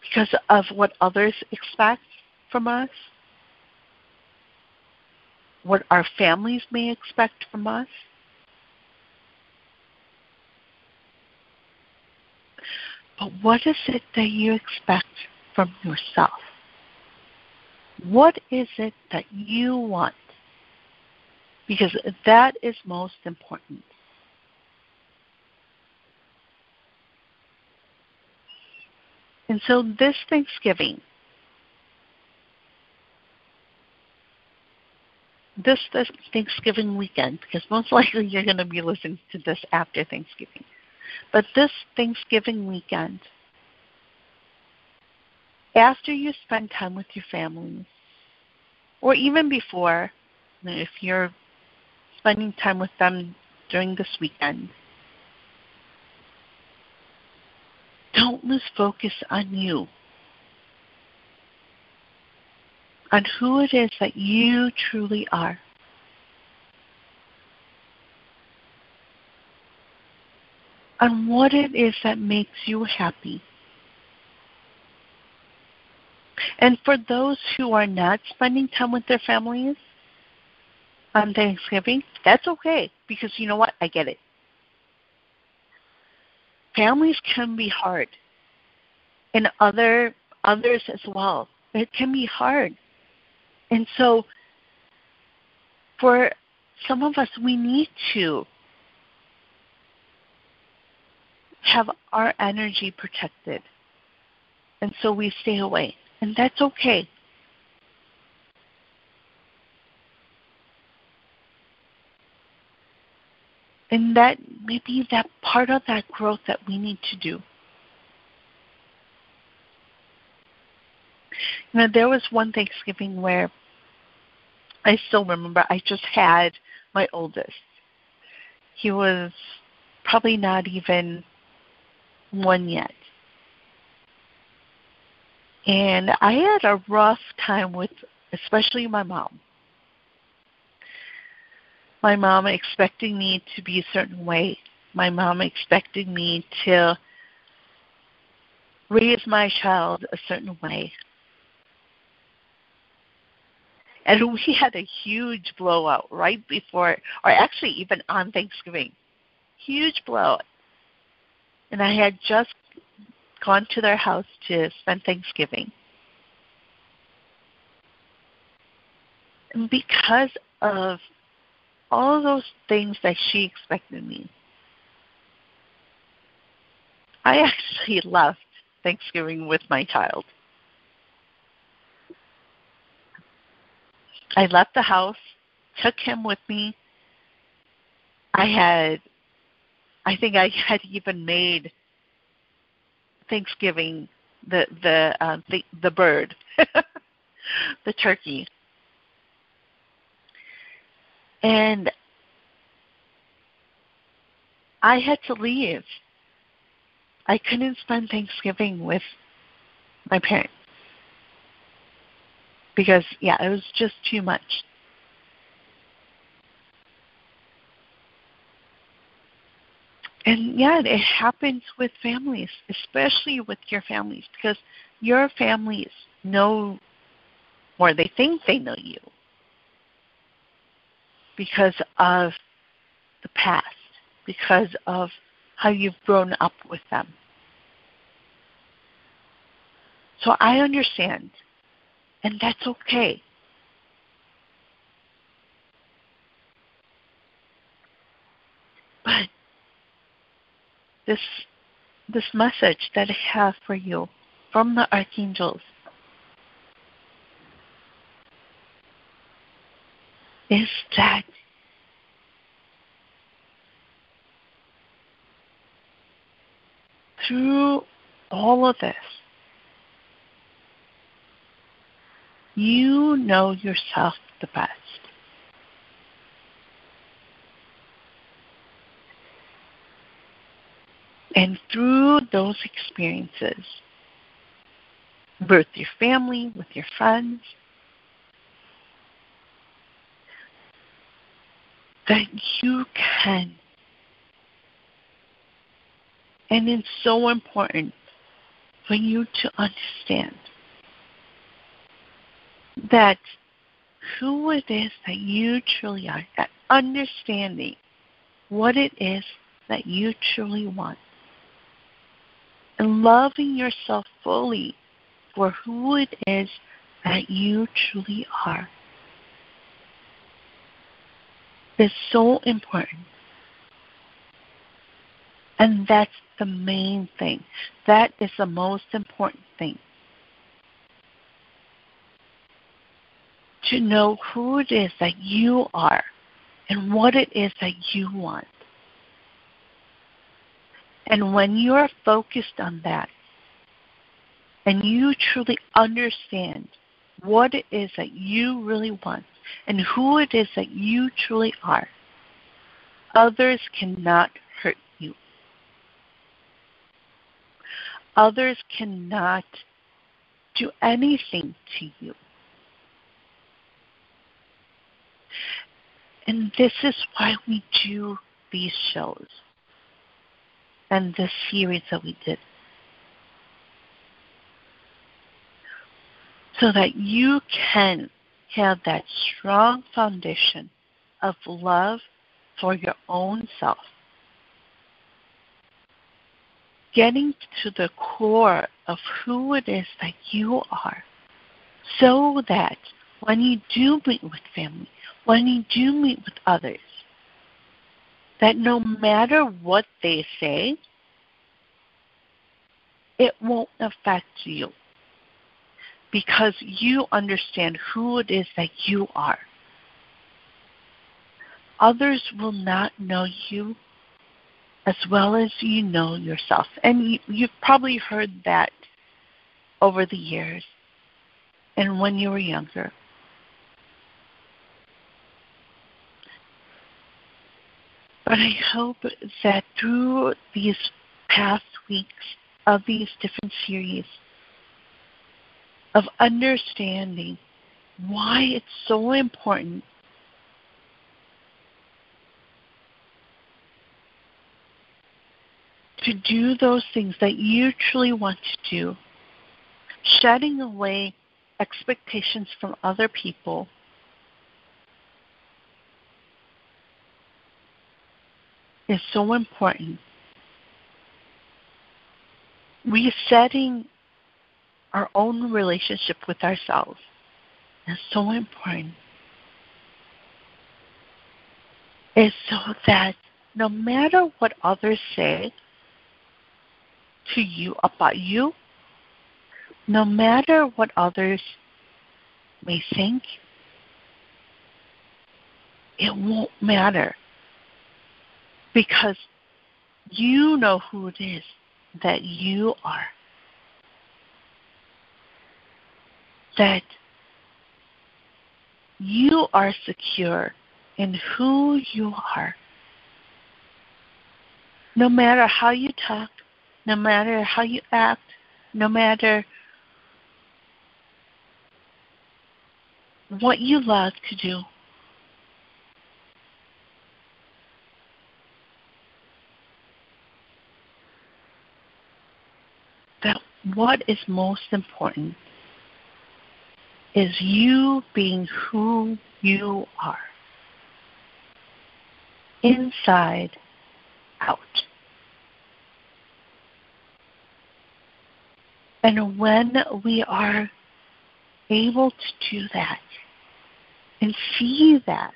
Because of what others expect from us, what our families may expect from us. But what is it that you expect from yourself? What is it that you want? Because that is most important. And so this Thanksgiving, this, this Thanksgiving weekend, because most likely you're going to be listening to this after Thanksgiving, but this Thanksgiving weekend, after you spend time with your family, or even before, if you're spending time with them during this weekend, don't lose focus on you, on who it is that you truly are. On what it is that makes you happy. And for those who are not spending time with their families on Thanksgiving, that's okay because you know what? I get it. Families can be hard. And other others as well. It can be hard. And so for some of us we need to have our energy protected. And so we stay away. And that's okay. And that may be that part of that growth that we need to do. You know, there was one Thanksgiving where I still remember I just had my oldest. He was probably not even one yet. And I had a rough time with, especially my mom. My mom expecting me to be a certain way. My mom expecting me to raise my child a certain way. And we had a huge blowout right before, or actually even on Thanksgiving. Huge blowout. And I had just gone to their house to spend Thanksgiving. And because of all those things that she expected me, I actually left Thanksgiving with my child. I left the house, took him with me. I had, I think I had even made Thanksgiving, the the uh, the the bird, the turkey, and I had to leave. I couldn't spend Thanksgiving with my parents because yeah, it was just too much. and yeah, it happens with families, especially with your families, because your families know, or they think they know you, because of the past, because of how you've grown up with them. So I understand, and that's okay. But this this message that I have for you from the archangels is that through all of this, you know yourself the best. And through those experiences, with your family, with your friends, that you can. And it's so important for you to understand that who it is that you truly are, that understanding what it is that you truly want, and loving yourself fully for who it is that you truly are is so important. And that's the main thing. That is the most important thing. To know who it is that you are and what it is that you want. And when you are focused on that and you truly understand what it is that you really want and who it is that you truly are, others cannot hurt you. Others cannot do anything to you. And this is why we do these shows and the series that we did. So that you can have that strong foundation of love for your own self. Getting to the core of who it is that you are so that when you do meet with family, when you do meet with others, that no matter what they say, it won't affect you because you understand who it is that you are. Others will not know you as well as you know yourself. And you, have probably heard that over the years and when you were younger. But I hope that through these past weeks of these different series, of understanding why it's so important to do those things that you truly want to do, shedding away expectations from other people is so important. Resetting our own relationship with ourselves is so important. Is so that no matter what others say to you about you, no matter what others may think, it won't matter because you know who it is that you are. That you are secure in who you are. No matter how you talk, no matter how you act, no matter what you love to do, that what is most important is you being who you are, inside out. And when we are able to do that and see that,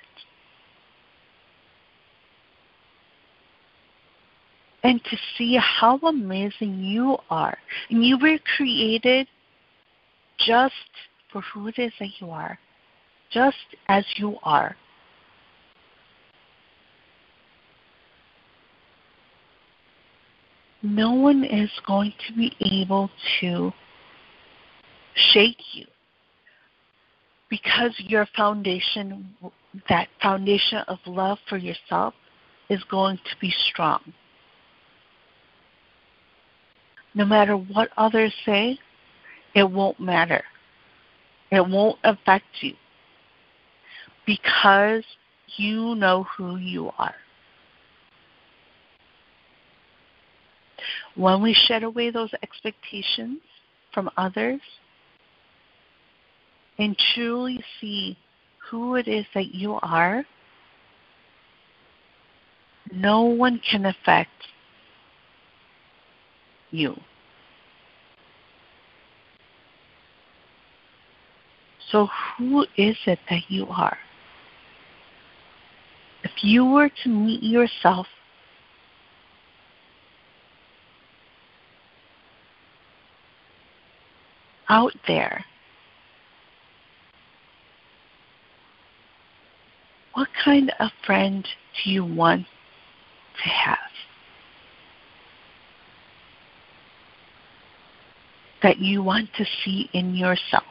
and to see how amazing you are, and you were created just for who it is that you are, just as you are. No one is going to be able to shake you because your foundation, that foundation of love for yourself, is going to be strong. No matter what others say, it won't matter. It won't affect you because you know who you are. When we shed away those expectations from others and truly see who it is that you are, no one can affect you. So, who is it that you are? If you were to meet yourself out there, what kind of friend do you want to have? That you want to see in yourself.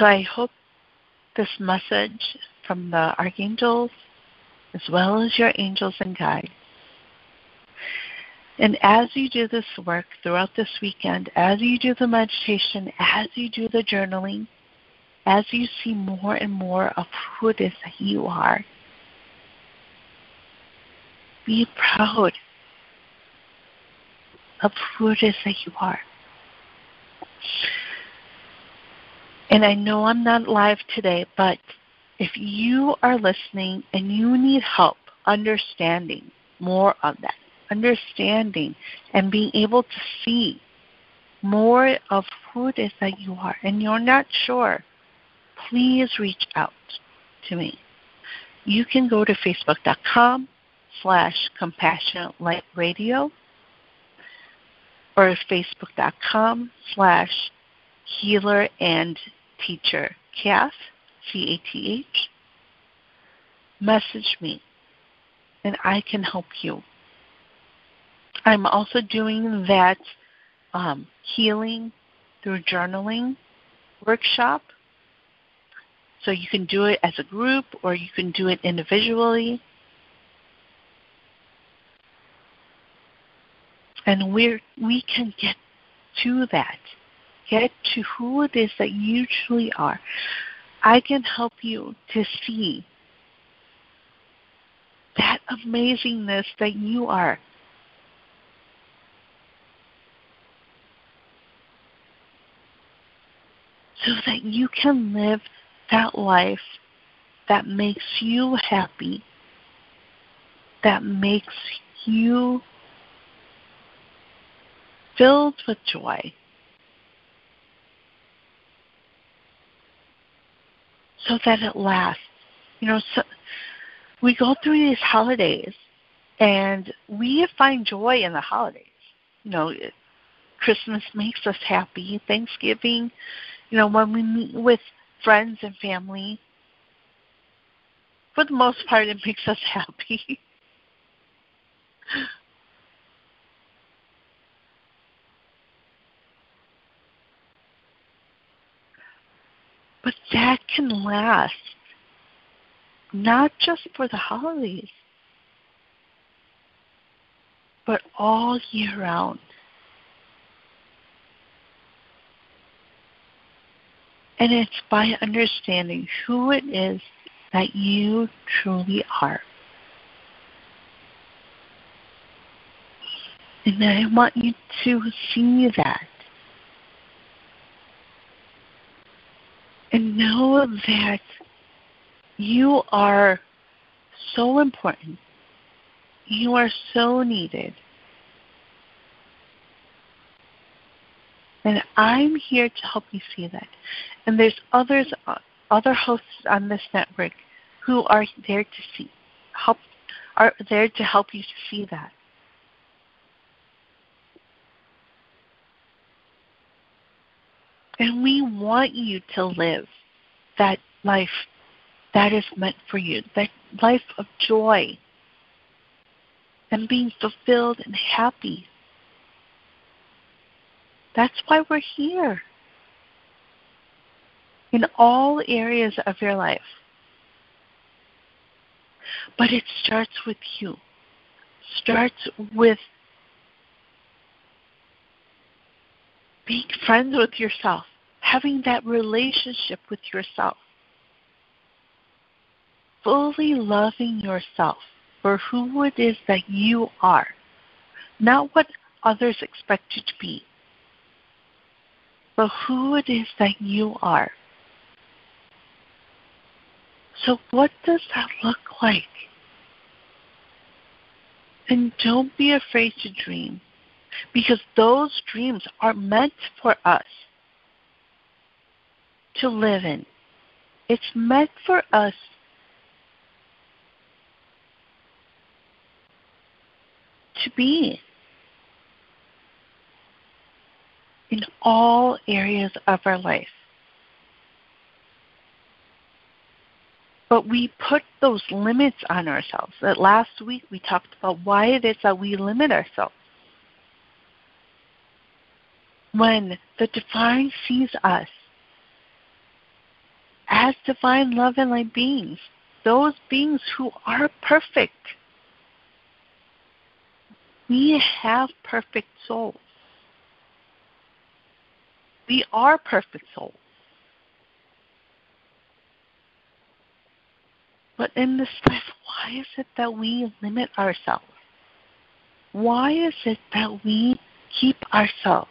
So I hope this message from the archangels, as well as your angels and guides, and as you do this work throughout this weekend, as you do the meditation, as you do the journaling, as you see more and more of who it is that you are, be proud of who it is that you are. And I know I'm not live today, but if you are listening and you need help understanding more of that, understanding and being able to see more of who it is that you are, and you're not sure, please reach out to me. You can go to facebook.com slash compassionate light radio or facebook.com slash healer and teacher Cath, C A T H. Message me and I can help you. I'm also doing that um, healing through journaling workshop. So you can do it as a group or you can do it individually. And we we can get to that get to who it is that you truly are, I can help you to see that amazingness that you are. So that you can live that life that makes you happy, that makes you filled with joy. So that it lasts. You know, so we go through these holidays and we find joy in the holidays. You know, Christmas makes us happy, Thanksgiving, you know, when we meet with friends and family, for the most part, it makes us happy. But that can last not just for the holidays, but all year round. And it's by understanding who it is that you truly are. And I want you to see that. And know that you are so important. You are so needed. And I'm here to help you see that. And there's others, other hosts on this network who are there to see, help, are there to help you see that. And we want you to live that life that is meant for you, that life of joy and being fulfilled and happy. That's why we're here. In all areas of your life. But it starts with you. Starts with being friends with yourself, having that relationship with yourself, fully loving yourself for who it is that you are, not what others expect you to be, but who it is that you are. So, what does that look like? And don't be afraid to dream because those dreams are meant for us to live in. It's meant for us to be in all areas of our life. But we put those limits on ourselves. That last week we talked about why it is that we limit ourselves. When the divine sees us as divine love and light beings, those beings who are perfect. We have perfect souls. We are perfect souls. But in this life, why is it that we limit ourselves? Why is it that we keep ourselves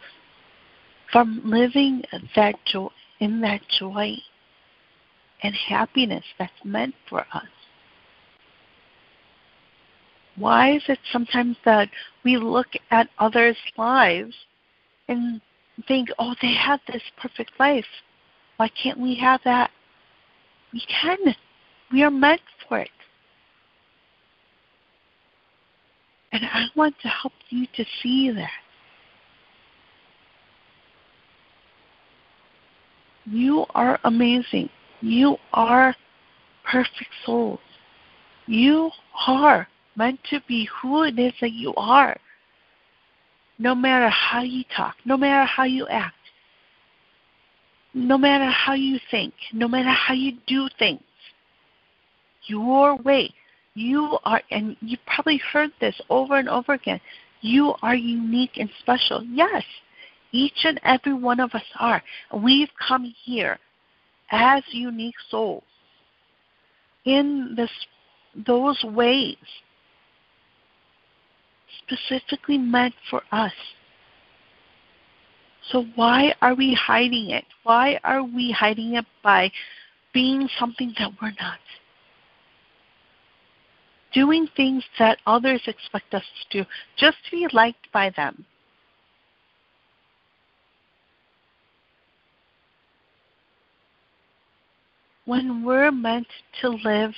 from living that joy in that joy and happiness that's meant for us? Why is it sometimes that we look at others' lives and think, oh, they have this perfect life. Why can't we have that? We can. We are meant for it. And I want to help you to see that. You are amazing. You are perfect souls. You are meant to be who it is that you are no matter how you talk, no matter how you act, no matter how you think, no matter how you do things, your way, you are, and you've probably heard this over and over again, you are unique and special. Yes, each and every one of us are. We've come here as unique souls in this, those ways specifically meant for us. So why are we hiding it? Why are we hiding it by being something that we're not? Doing things that others expect us to do just to be liked by them. When we're meant to live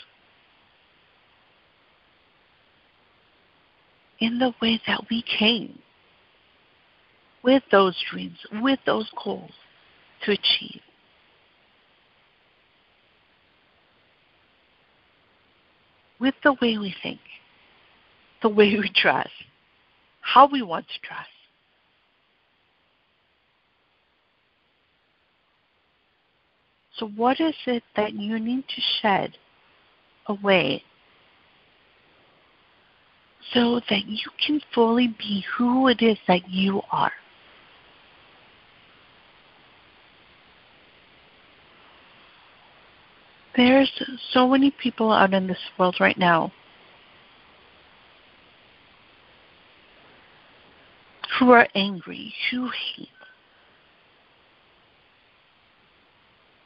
in the way that we came with those dreams, with those goals to achieve. With the way we think, the way we dress, how we want to dress. So, what is it that you need to shed away so that you can fully be who it is that you are. There's so many people out in this world right now who are angry, who hate.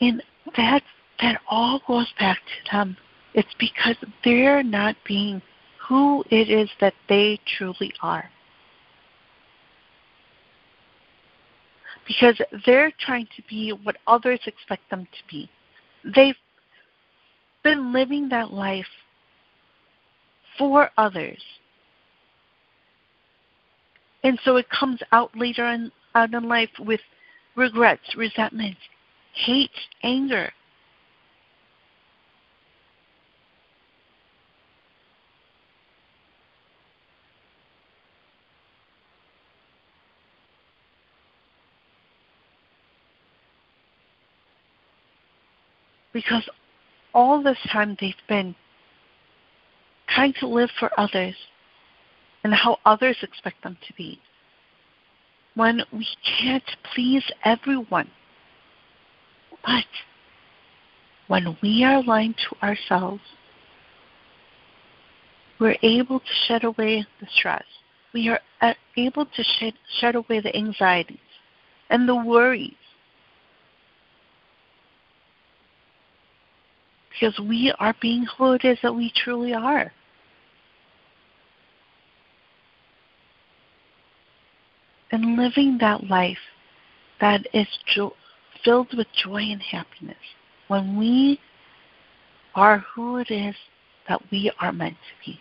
And that that all goes back to them. It's because they're not being who it is that they truly are. Because they're trying to be what others expect them to be. They've been living that life for others. And so it comes out later on out in life with regrets, resentment, hate, anger. Because all this time they've been trying to live for others and how others expect them to be. When we can't please everyone, but when we are lying to ourselves, we're able to shed away the stress. We are uh, able to shed, shed away the anxieties and the worries. Because we are being who it is that we truly are. And living that life that is jo- filled with joy and happiness when we are who it is that we are meant to be.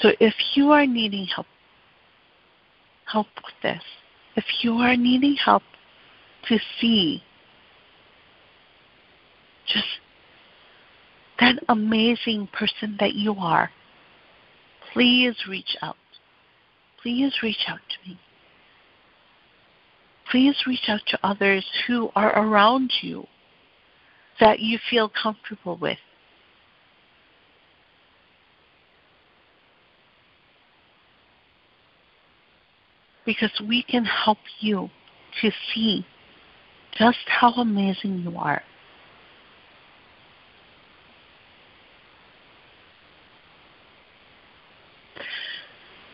So if you are needing help, help with this, if you are needing help to see just that amazing person that you are, please reach out. Please reach out to me. Please reach out to others who are around you that you feel comfortable with. Because we can help you to see just how amazing you are.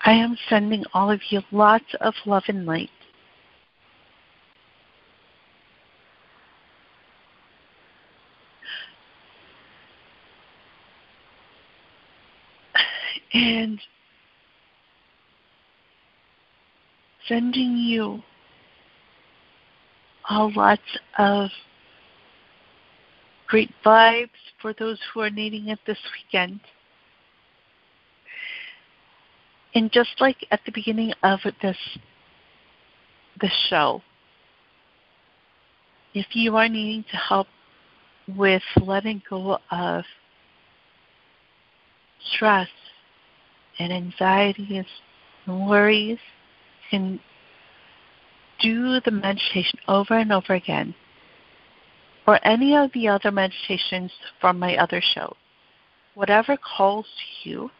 I am sending all of you lots of love and light. And sending you all lots of great vibes for those who are needing it this weekend. And just like at the beginning of this this show, if you are needing to help with letting go of stress and anxieties and worries, can do the meditation over and over again, or any of the other meditations from my other shows. Whatever calls to you,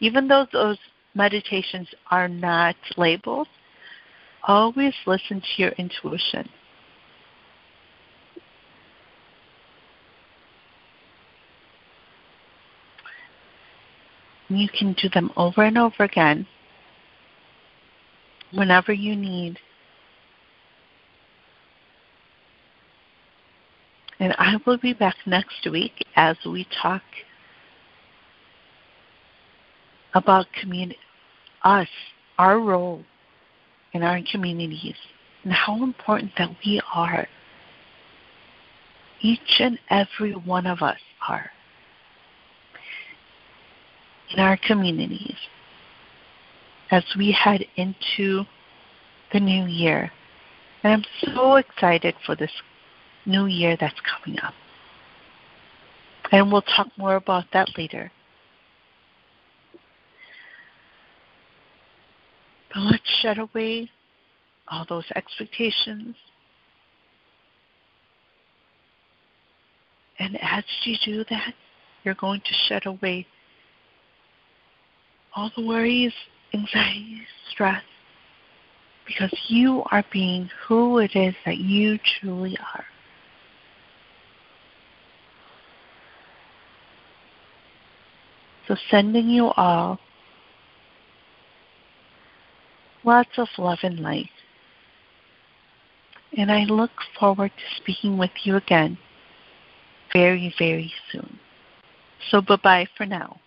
even though those meditations are not labeled, always listen to your intuition. You can do them over and over again whenever you need. And I will be back next week as we talk about community, us, our role in our communities, and how important that we are. Each and every one of us are in our communities as we head into the new year. And I'm so excited for this new year that's coming up. And we'll talk more about that later. But let's shed away all those expectations. And as you do that, you're going to shed away all the worries, anxieties, stress, because you are being who it is that you truly are. So, sending you all lots of love and light. And I look forward to speaking with you again very, very soon. So, bye bye for now.